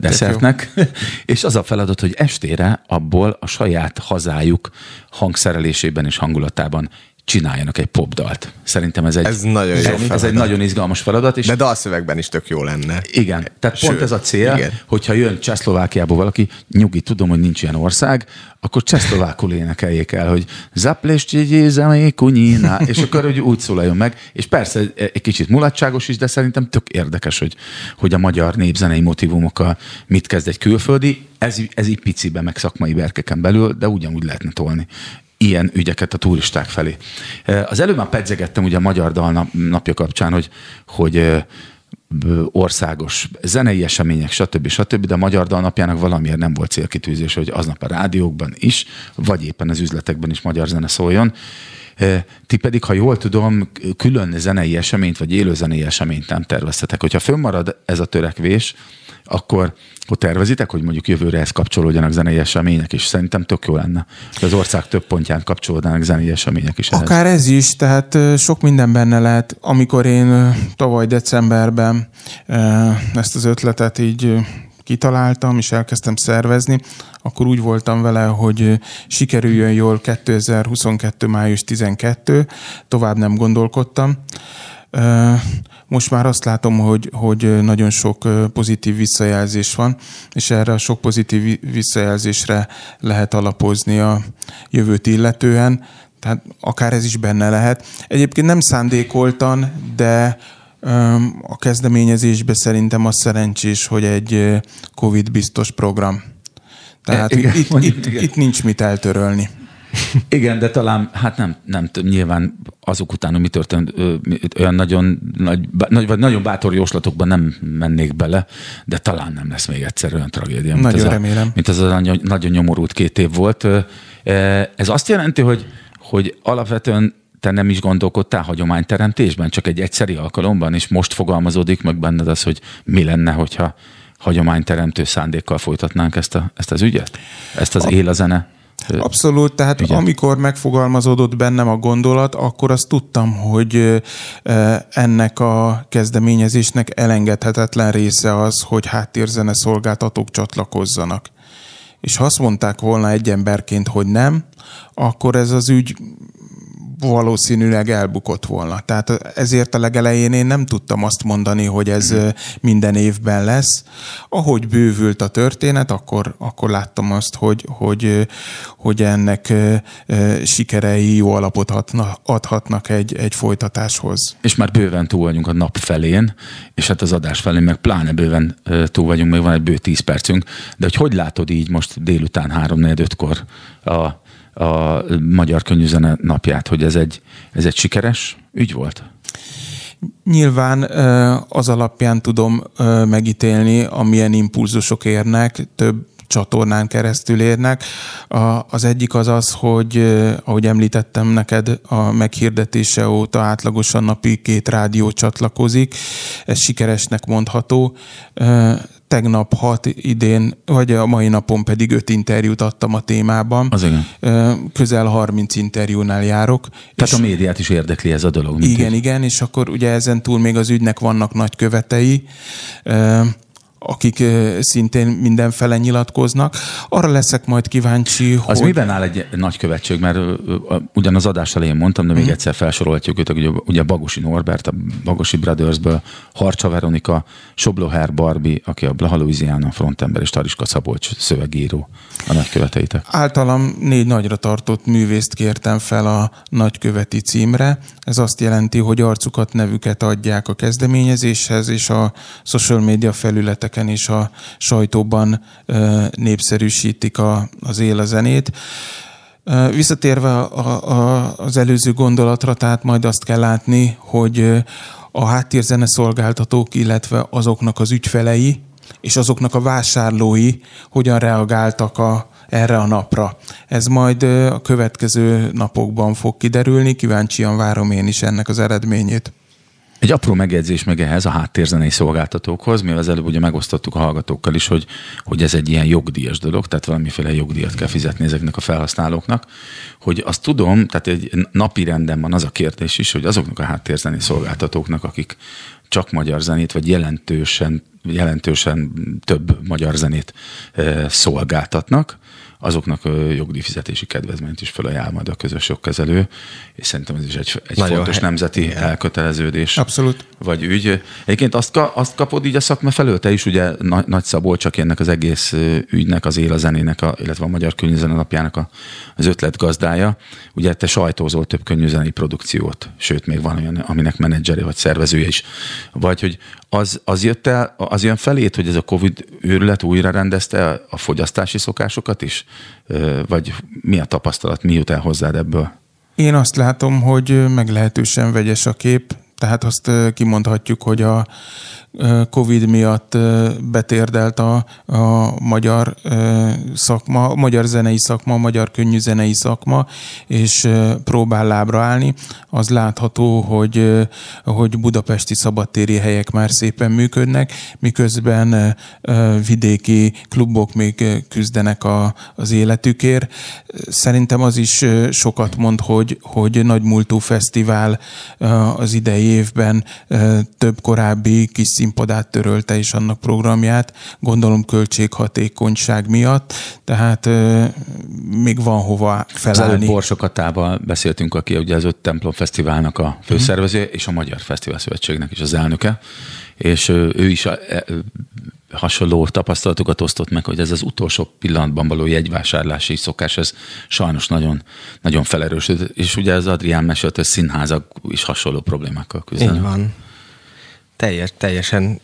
desszertnek, és az a feladat, hogy estére abból a saját hazájuk hangszerelésében és hangulatában csináljanak egy popdalt. Szerintem ez egy, Ez nagyon jó ez, egy nagyon izgalmas feladat. És De dalszövegben is tök jó lenne. igen, tehát Sőt, pont ez a cél, igen. hogyha jön Csehszlovákiából valaki, nyugi, tudom, hogy nincs ilyen ország, akkor csehszlovákul énekeljék el, hogy zaplestjegyézemé kunyina, és akkor úgy, úgy szólaljon meg. És persze egy, kicsit mulatságos is, de szerintem tök érdekes, hogy, hogy a magyar népzenei motivumokkal mit kezd egy külföldi. Ez, ez így piciben, meg szakmai berkeken belül, de ugyanúgy lehetne tolni ilyen ügyeket a turisták felé. Eh, Az előbb már pedzegettem ugye a Magyar Dal nap- napja kapcsán, hogy, hogy eh, országos zenei események, stb. stb., de a Magyar Dal napjának valamiért nem volt célkitűzés, hogy aznap a rádiókban is, vagy éppen az üzletekben is magyar zene szóljon. Eh, Ti pedig, ha jól tudom, külön zenei eseményt, vagy élő zenei eseményt nem terveztetek. Hogyha fönnmarad ez a törekvés, akkor, akkor tervezitek, hogy mondjuk jövőre ezt kapcsolódjanak zenei események is. Szerintem tök jó lenne, hogy az ország több pontján kapcsolódnának zenei események is. ehhez. Ez is, tehát sok minden benne lehet. Amikor én tavaly decemberben ezt az ötletet így kitaláltam, és elkezdtem szervezni, akkor úgy voltam vele, hogy sikerüljön jól 2022. május 12, tovább nem gondolkodtam. Most már azt látom, hogy, hogy nagyon sok pozitív visszajelzés van, és erre a sok pozitív vi- visszajelzésre lehet alapozni a jövőt illetően, tehát akár ez is benne lehet. Egyébként nem szándékoltan, de a kezdeményezésben szerintem az szerencsés, hogy egy ö, Covid biztos program. Tehát E, igen, itt, mondjuk, itt, igen. itt nincs mit eltörölni. Igen, de talán, hát nem, nem nyilván azok után, hogy mi történt, olyan nagyon, nagy, vagy nagyon bátor jóslatokban nem mennék bele, de talán nem lesz még egyszer olyan tragédia. mint Nagyon ez a- remélem. Mint az a nagyon, nagyon nyomorult két év volt. E, Ez azt jelenti, hogy, hogy alapvetően te nem is gondolkodtál hagyományteremtésben, csak egy egyszeri alkalomban, és most fogalmazódik meg benned az, hogy mi lenne, hogyha hagyományteremtő szándékkal folytatnánk ezt, a, ezt az ügyet? Ezt az él a zene? Abszolút, tehát Ügyet. Amikor megfogalmazódott bennem a gondolat, akkor azt tudtam, hogy ennek a kezdeményezésnek elengedhetetlen része az, hogy háttérzene szolgáltatók csatlakozzanak. És ha azt mondták volna egy emberként, hogy nem, akkor ez az ügy valószínűleg elbukott volna. Tehát ezért a legelején én nem tudtam azt mondani, hogy ez ö, minden évben lesz. Ahogy bővült a történet, akkor, akkor láttam azt, hogy, hogy, hogy ennek sikerei jó alapot hatna, adhatnak egy, egy folytatáshoz. és már bőven túl vagyunk a nap felén, és hát az adás felén meg pláne bőven túl vagyunk, még van egy bő 10 percünk, de hogy hogy látod így most délután 3 4 kor a, a Magyar Könyvzene napját, hogy ez egy, ez egy sikeres ügy volt? Nyilván az alapján tudom megítélni, amilyen impulzusok érnek, több csatornán keresztül érnek. Az egyik az az, hogy ahogy említettem neked, a meghirdetése óta átlagosan napi két rádió csatlakozik. Ez sikeresnek mondható. Tegnap hat idén, vagy a mai napon pedig öt interjút adtam a témában. Az igen. Közel 30 interjúnál járok. Tehát a médiát is érdekli ez a dolog. Igen, így. igen, és akkor ugye ezen túl még az ügynek vannak nagy követei, akik szintén mindenfele nyilatkoznak. Arra leszek majd kíváncsi, Az hogy... miben áll egy nagykövetség? Mert ugyan az adás elején mondtam, de még Mhm. egyszer felsorolhatjuk őt, ugye, ugye Bagosi Norbert, a Bagosi Brothersből, Harcsa Veronika, Sobloher Barbi, aki a Blaha Louisiana frontember, és Tariska Szabolcs szövegíró a nagyköveteitek. Általam négy nagyra tartott művészt kértem fel a nagyköveti címre. Ez azt jelenti, hogy arcukat, nevüket adják a kezdeményezéshez, és a social media felületeken és a sajtóban népszerűsítik a, az él a zenét. Ö, Visszatérve a, a, az előző gondolatra, tehát majd azt kell látni, hogy a háttérzene szolgáltatók, illetve azoknak az ügyfelei, és azoknak a vásárlói hogyan reagáltak a, erre a napra. Ez majd a következő napokban fog kiderülni, kíváncsian várom én is ennek az eredményét. Egy apró megjegyzés meg ehhez a háttérzenei szolgáltatókhoz, mivel az előbb ugye megosztottuk a hallgatókkal is, hogy, hogy ez egy ilyen jogdíjas dolog, tehát valamiféle jogdíjat kell fizetni ezeknek a felhasználóknak, hogy azt tudom, tehát egy napi renden van az a kérdés is, hogy azoknak a háttérzenei szolgáltatóknak, akik csak magyar zenét, vagy jelentősen, jelentősen több magyar zenét e, szolgáltatnak, azoknak jogdíjfizetési kedvezményt is felajánl majd a közös jogkezelő, és szerintem ez is egy, egy Nagyon fontos nemzeti igen. elköteleződés. Abszolút. Vagy ügy. Egyébként azt, azt kapod így a szakma felől, te is ugye Nagy, Nagy Szabolcs, csak ennek az egész ügynek, az élezenének, a, illetve a Magyar Könyvzene napjának a, az ötlet gazdája. Ugye te sajtózol több könyvzenei produkciót, sőt, még van olyan, aminek menedzsere vagy szervezője is. Vagy hogy az, az jött el, az jön felét, hogy ez a Covid őrület újra rendezte a fogyasztási szokásokat is? Vagy mi a tapasztalat, mi jut el hozzád ebből? Én azt látom, hogy meglehetősen vegyes a kép, tehát azt kimondhatjuk, hogy a Covid miatt betérdelt a, a magyar szakma, a magyar zenei szakma, a magyar könnyű zenei szakma, és próbál lábra állni. Az látható, hogy, hogy budapesti szabadtéri helyek már szépen működnek, miközben vidéki klubok még küzdenek a, az életükért. Szerintem az is sokat mond, hogy, hogy nagy múltú fesztivál az idei évben több korábbi kis színpadát törölte is annak programját, gondolom költséghatékonyság miatt, tehát még van hova felállni. Az előbb Borsokatával beszéltünk, aki ugye az öt templom fesztiválnak a főszervezője, uh-huh. és a Magyar Fesztivál Szövetségnek is az elnöke, és ő is a, e, hasonló tapasztalatokat osztott meg, hogy ez az utolsó pillanatban való jegyvásárlási szokás, ez sajnos nagyon, nagyon felerősödött, és ugye az Adrián mesélt, hogy színházak is hasonló problémákkal küzdenek. Így van teljes, teljesen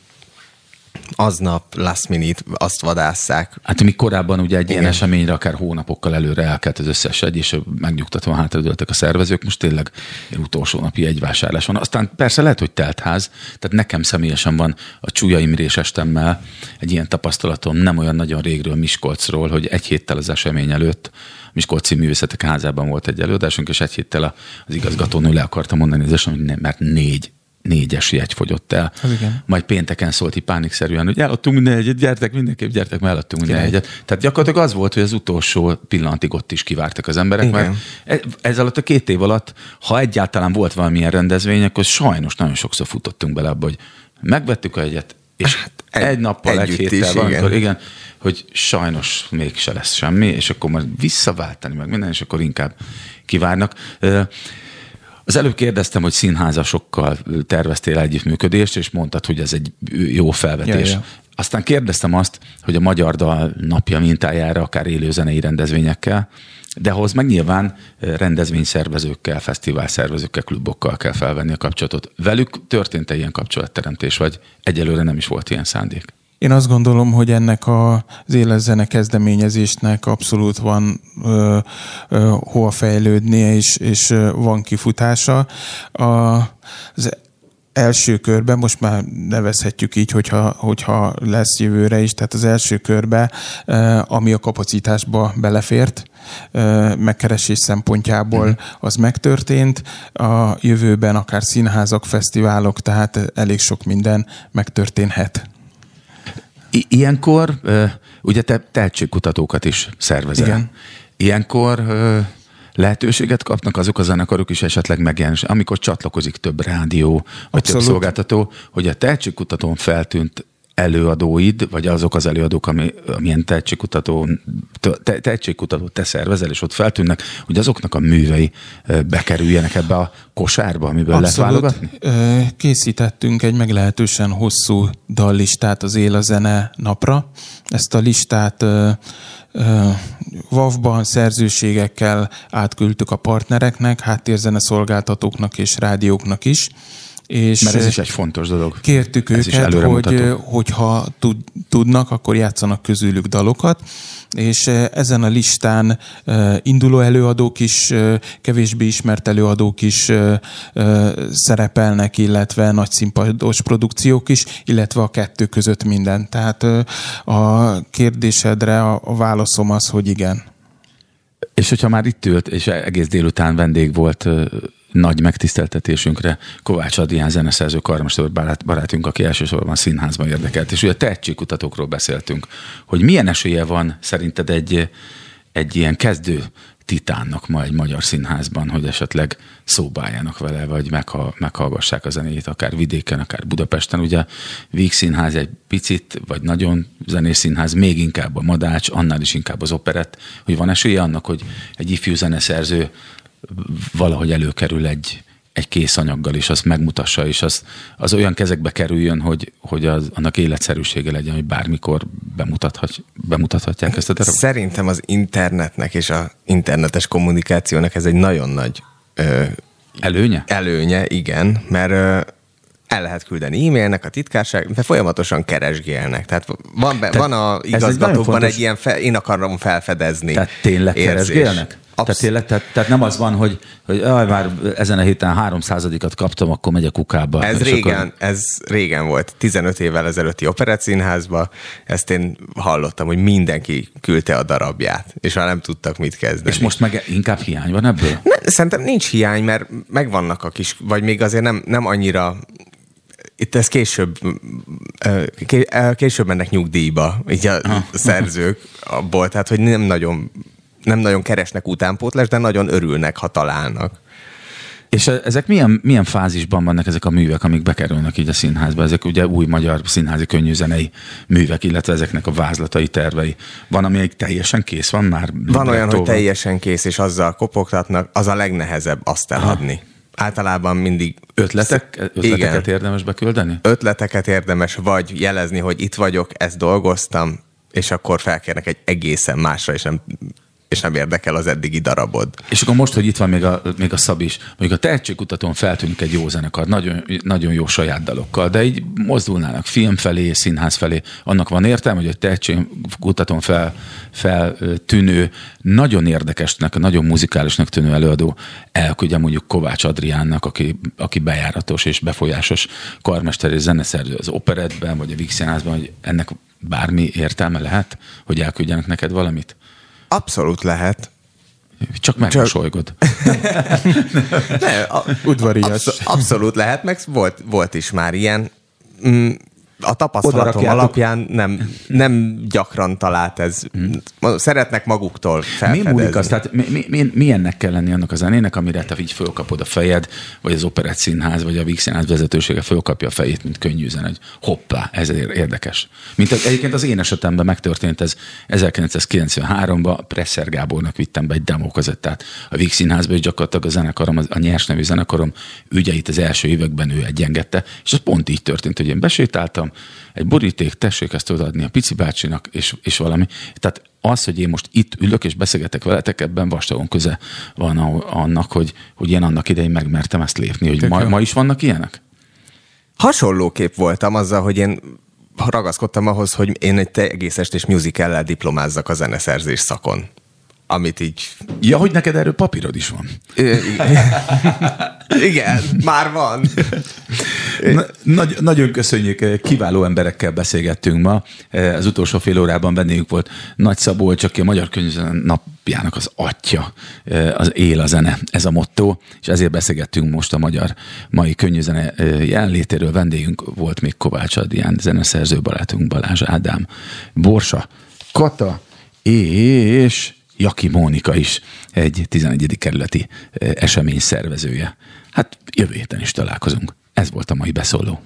aznap last minute azt vadásszák. Hát mi korábban ugye egy Igen. ilyen eseményre akár hónapokkal előre elkelt az összes egy, és megnyugtatóan hátradőltek a szervezők, most tényleg utolsó napi egyvásárlás van. Aztán persze lehet, hogy teltház, tehát nekem személyesen van a Csúlya Imrés estemmel egy ilyen tapasztalatom, nem olyan nagyon régről Miskolcról, hogy egy héttel az esemény előtt Miskolci Művészetek Házában volt egy előadásunk, és egy héttel az igazgatónő le akarta mondani az esemény, hogy nem, mert négy négyes jegy fogyott el. Az igen. Majd pénteken szólt így pánikszerűen, hogy eladtunk minden egyet, gyertek mindenképp, gyertek, mert eladtunk minden egyet. Tehát gyakorlatilag az volt, hogy az utolsó pillanatig ott is kivártak az emberek, igen. mert ez alatt a két év alatt, ha egyáltalán volt valamilyen rendezvény, akkor sajnos nagyon sokszor futottunk bele abba, hogy megvettük a egyet, és hát egy, egy nappal, egy héttel is, van, igen. Igen, hogy sajnos mégse lesz semmi, és akkor majd visszaváltani meg minden, és akkor inkább kivárnak. Az előbb kérdeztem, hogy színházasokkal terveztél együttműködést, és mondtad, hogy ez egy jó felvetés. Ja, ja. Aztán kérdeztem azt, hogy a Magyar Dal napja mintájára, akár élőzenei rendezvényekkel, de ahhoz meg nyilván rendezvényszervezőkkel, fesztiválszervezőkkel, klubokkal kell felvenni a kapcsolatot. Velük történt-e ilyen kapcsolatteremtés, vagy egyelőre nem is volt ilyen szándék? Én azt gondolom, hogy ennek az élezene kezdeményezésnek abszolút van ö, ö, hova fejlődnie, és, és van kifutása. A, az első körben, most már nevezhetjük így, hogyha, hogyha lesz jövőre is, tehát az első körbe, ami a kapacitásba belefért, megkeresés szempontjából mhm. az megtörtént. A jövőben akár színházak, fesztiválok, tehát elég sok minden megtörténhet. I- ilyenkor, ugye te tehetségkutatókat is szervezel. Igen. Ilyenkor lehetőséget kapnak azok a zenekarok is esetleg megjelenni, amikor csatlakozik több rádió, vagy Abszolút. több szolgáltató, hogy a tehetségkutatón feltűnt előadóid, vagy azok az előadók, ami, amilyen tehetségkutató, te, tehetségkutató te szervezel, és ott feltűnnek, hogy azoknak a művei bekerüljenek ebbe a kosárba, amiből Abszolút. lehet válogatni? Készítettünk egy meglehetősen hosszú dallistát az Él a Zene napra. Ezt a listát WAV-ban szerzőségekkel átküldtük a partnereknek, háttérzene szolgáltatóknak és rádióknak is és Mert ez is egy fontos dolog. Kértük ez őket, hogy hogyha tud, tudnak, akkor játszanak közülük dalokat, és ezen a listán induló előadók is, kevésbé ismert előadók is szerepelnek, illetve nagy színpados produkciók is, illetve a kettő között minden. Tehát a kérdésedre a válaszom az, hogy igen. És hogyha már itt ült, és egész délután vendég volt nagy megtiszteltetésünkre Kovács Adrián zeneszerző karmester barátunk, aki elsősorban színházban érdekelt, és ugye a tehetségkutatókról beszéltünk, hogy milyen esélye van szerinted egy, egy ilyen kezdő titánnak ma egy magyar színházban, hogy esetleg szóba álljanak vele, vagy megha, meghallgassák a zenét, akár vidéken, akár Budapesten. Ugye Víg Színház egy picit, vagy nagyon zenés színház, még inkább a Madács, annál is inkább az operett, hogy van esélye annak, hogy egy ifjú zeneszerző valahogy előkerül egy, egy kész anyaggal, és azt megmutassa, és az, az olyan kezekbe kerüljön, hogy, hogy az, annak életszerűsége legyen, hogy bármikor bemutathat, bemutathatják ezt a darabot? Szerintem az internetnek és a internetes kommunikációnak ez egy nagyon nagy ö, előnye? Előnye, igen, mert ö, el lehet küldeni e-mailnek a titkárság, de folyamatosan keresgélnek. Tehát van, be, Tehát van a igazgatókban egy, egy ilyen, fe, én akarom felfedezni. Tehát tényleg érzés. keresgélnek? Absz- tehát, tényleg, tehát, tehát nem az van, hogy, hogy aj, már ezen a héten 300-at kaptam, akkor megy a kukába. Ez régen, akkor... ez régen volt, 15 évvel ezelőtti operetszínházba, ezt én hallottam, hogy mindenki küldte a darabját, és már nem tudtak mit kezdeni. És most meg inkább hiány van ebből? Ne, szerintem nincs hiány, mert megvannak a kis, vagy még azért nem, nem annyira itt ez később, később mennek nyugdíjba, így a szerzők abból, tehát hogy nem nagyon nem nagyon keresnek utánpótlást, de nagyon örülnek, ha találnak. És e- ezek milyen, milyen fázisban vannak ezek a művek, amik bekerülnek így a színházba? Ezek ugye új magyar színházi könnyűzenei művek, illetve ezeknek a vázlatai, tervei. Van, ami teljesen kész van már? Van olyan, hogy teljesen kész, és azzal kopogtatnak, az a legnehezebb azt eladni. Aha. Általában mindig ötletek, ötleteket igen, érdemes beküldeni? Ötleteket érdemes, vagy jelezni, hogy itt vagyok, ezt dolgoztam, és akkor felkérnek egy egészen másra, és nem és nem érdekel az eddigi darabod. És akkor most, hogy itt van még a, még a Szab is, mondjuk a tehetségkutatón feltűnik egy jó zenekar, nagyon, nagyon jó saját dalokkal, de így mozdulnának film felé, színház felé, annak van értelme, hogy a tehetségkutatón fel, feltűnő, nagyon érdekesnek, nagyon muzikálisnak tűnő előadó elküldje mondjuk Kovács Adriánnak, aki, aki bejáratos és befolyásos karmester és zeneszerző az operetben, vagy a Vix hogy ennek bármi értelme lehet, hogy elküldjenek neked valamit? Abszolút lehet. Csak megmosolygod. ne, a, Udvarias. Absz- abszolút lehet, meg volt, volt is már ilyen. Mm, a tapasztalatom alapján nem, nem gyakran talált ez. Hmm. Szeretnek maguktól felfedezni. Mi múlik az? Tehát mi, mi, mi, milyennek kell lenni annak a zenének, amire te így fölkapod a fejed, vagy az Operett Színház, vagy a Víg Színház vezetősége fölkapja a fejét, mint könnyű zene, hogy hoppá, ez érdekes. Mint egyébként az én esetemben megtörtént ez 1993-ban, Presser Gábornak vittem be egy demókazettát a Víg Színházba, és gyakorlatilag a zenekarom, a nyers nevű zenekarom ügyeit az első években ő egyengette, és az pont így történt, hogy én besétáltam, egy boríték, tessék ezt odaadni a pici bácsinak, és, és valami. Tehát az, hogy én most itt ülök és beszélgetek veletek, ebben vastagon köze van annak, hogy, hogy én annak idején megmertem ezt lépni. Hogy ma, ma is vannak ilyenek? Hasonlóképp voltam azzal, hogy én ragaszkodtam ahhoz, hogy én egy egész estés musical diplomázzak a zeneszerzés szakon amit így... Ja, hogy neked erről papírod is van. Igen, már van. Na, nagy, nagyon köszönjük, kiváló emberekkel beszélgettünk ma. Az utolsó fél órában vendégünk volt Nagy Szabolcs, aki a Magyar Könyvzene napjának az atya, az él a zene, ez a motto, és ezért beszélgettünk most a magyar mai könnyűzene jelenlétéről. Vendégünk volt még Kovács Adrián, zeneszerző barátunk Balázs Ádám, Borsa, Kata, és Jaki Mónika is egy 11. kerületi esemény szervezője. Hát jövő héten is találkozunk. Ez volt a mai beszóló.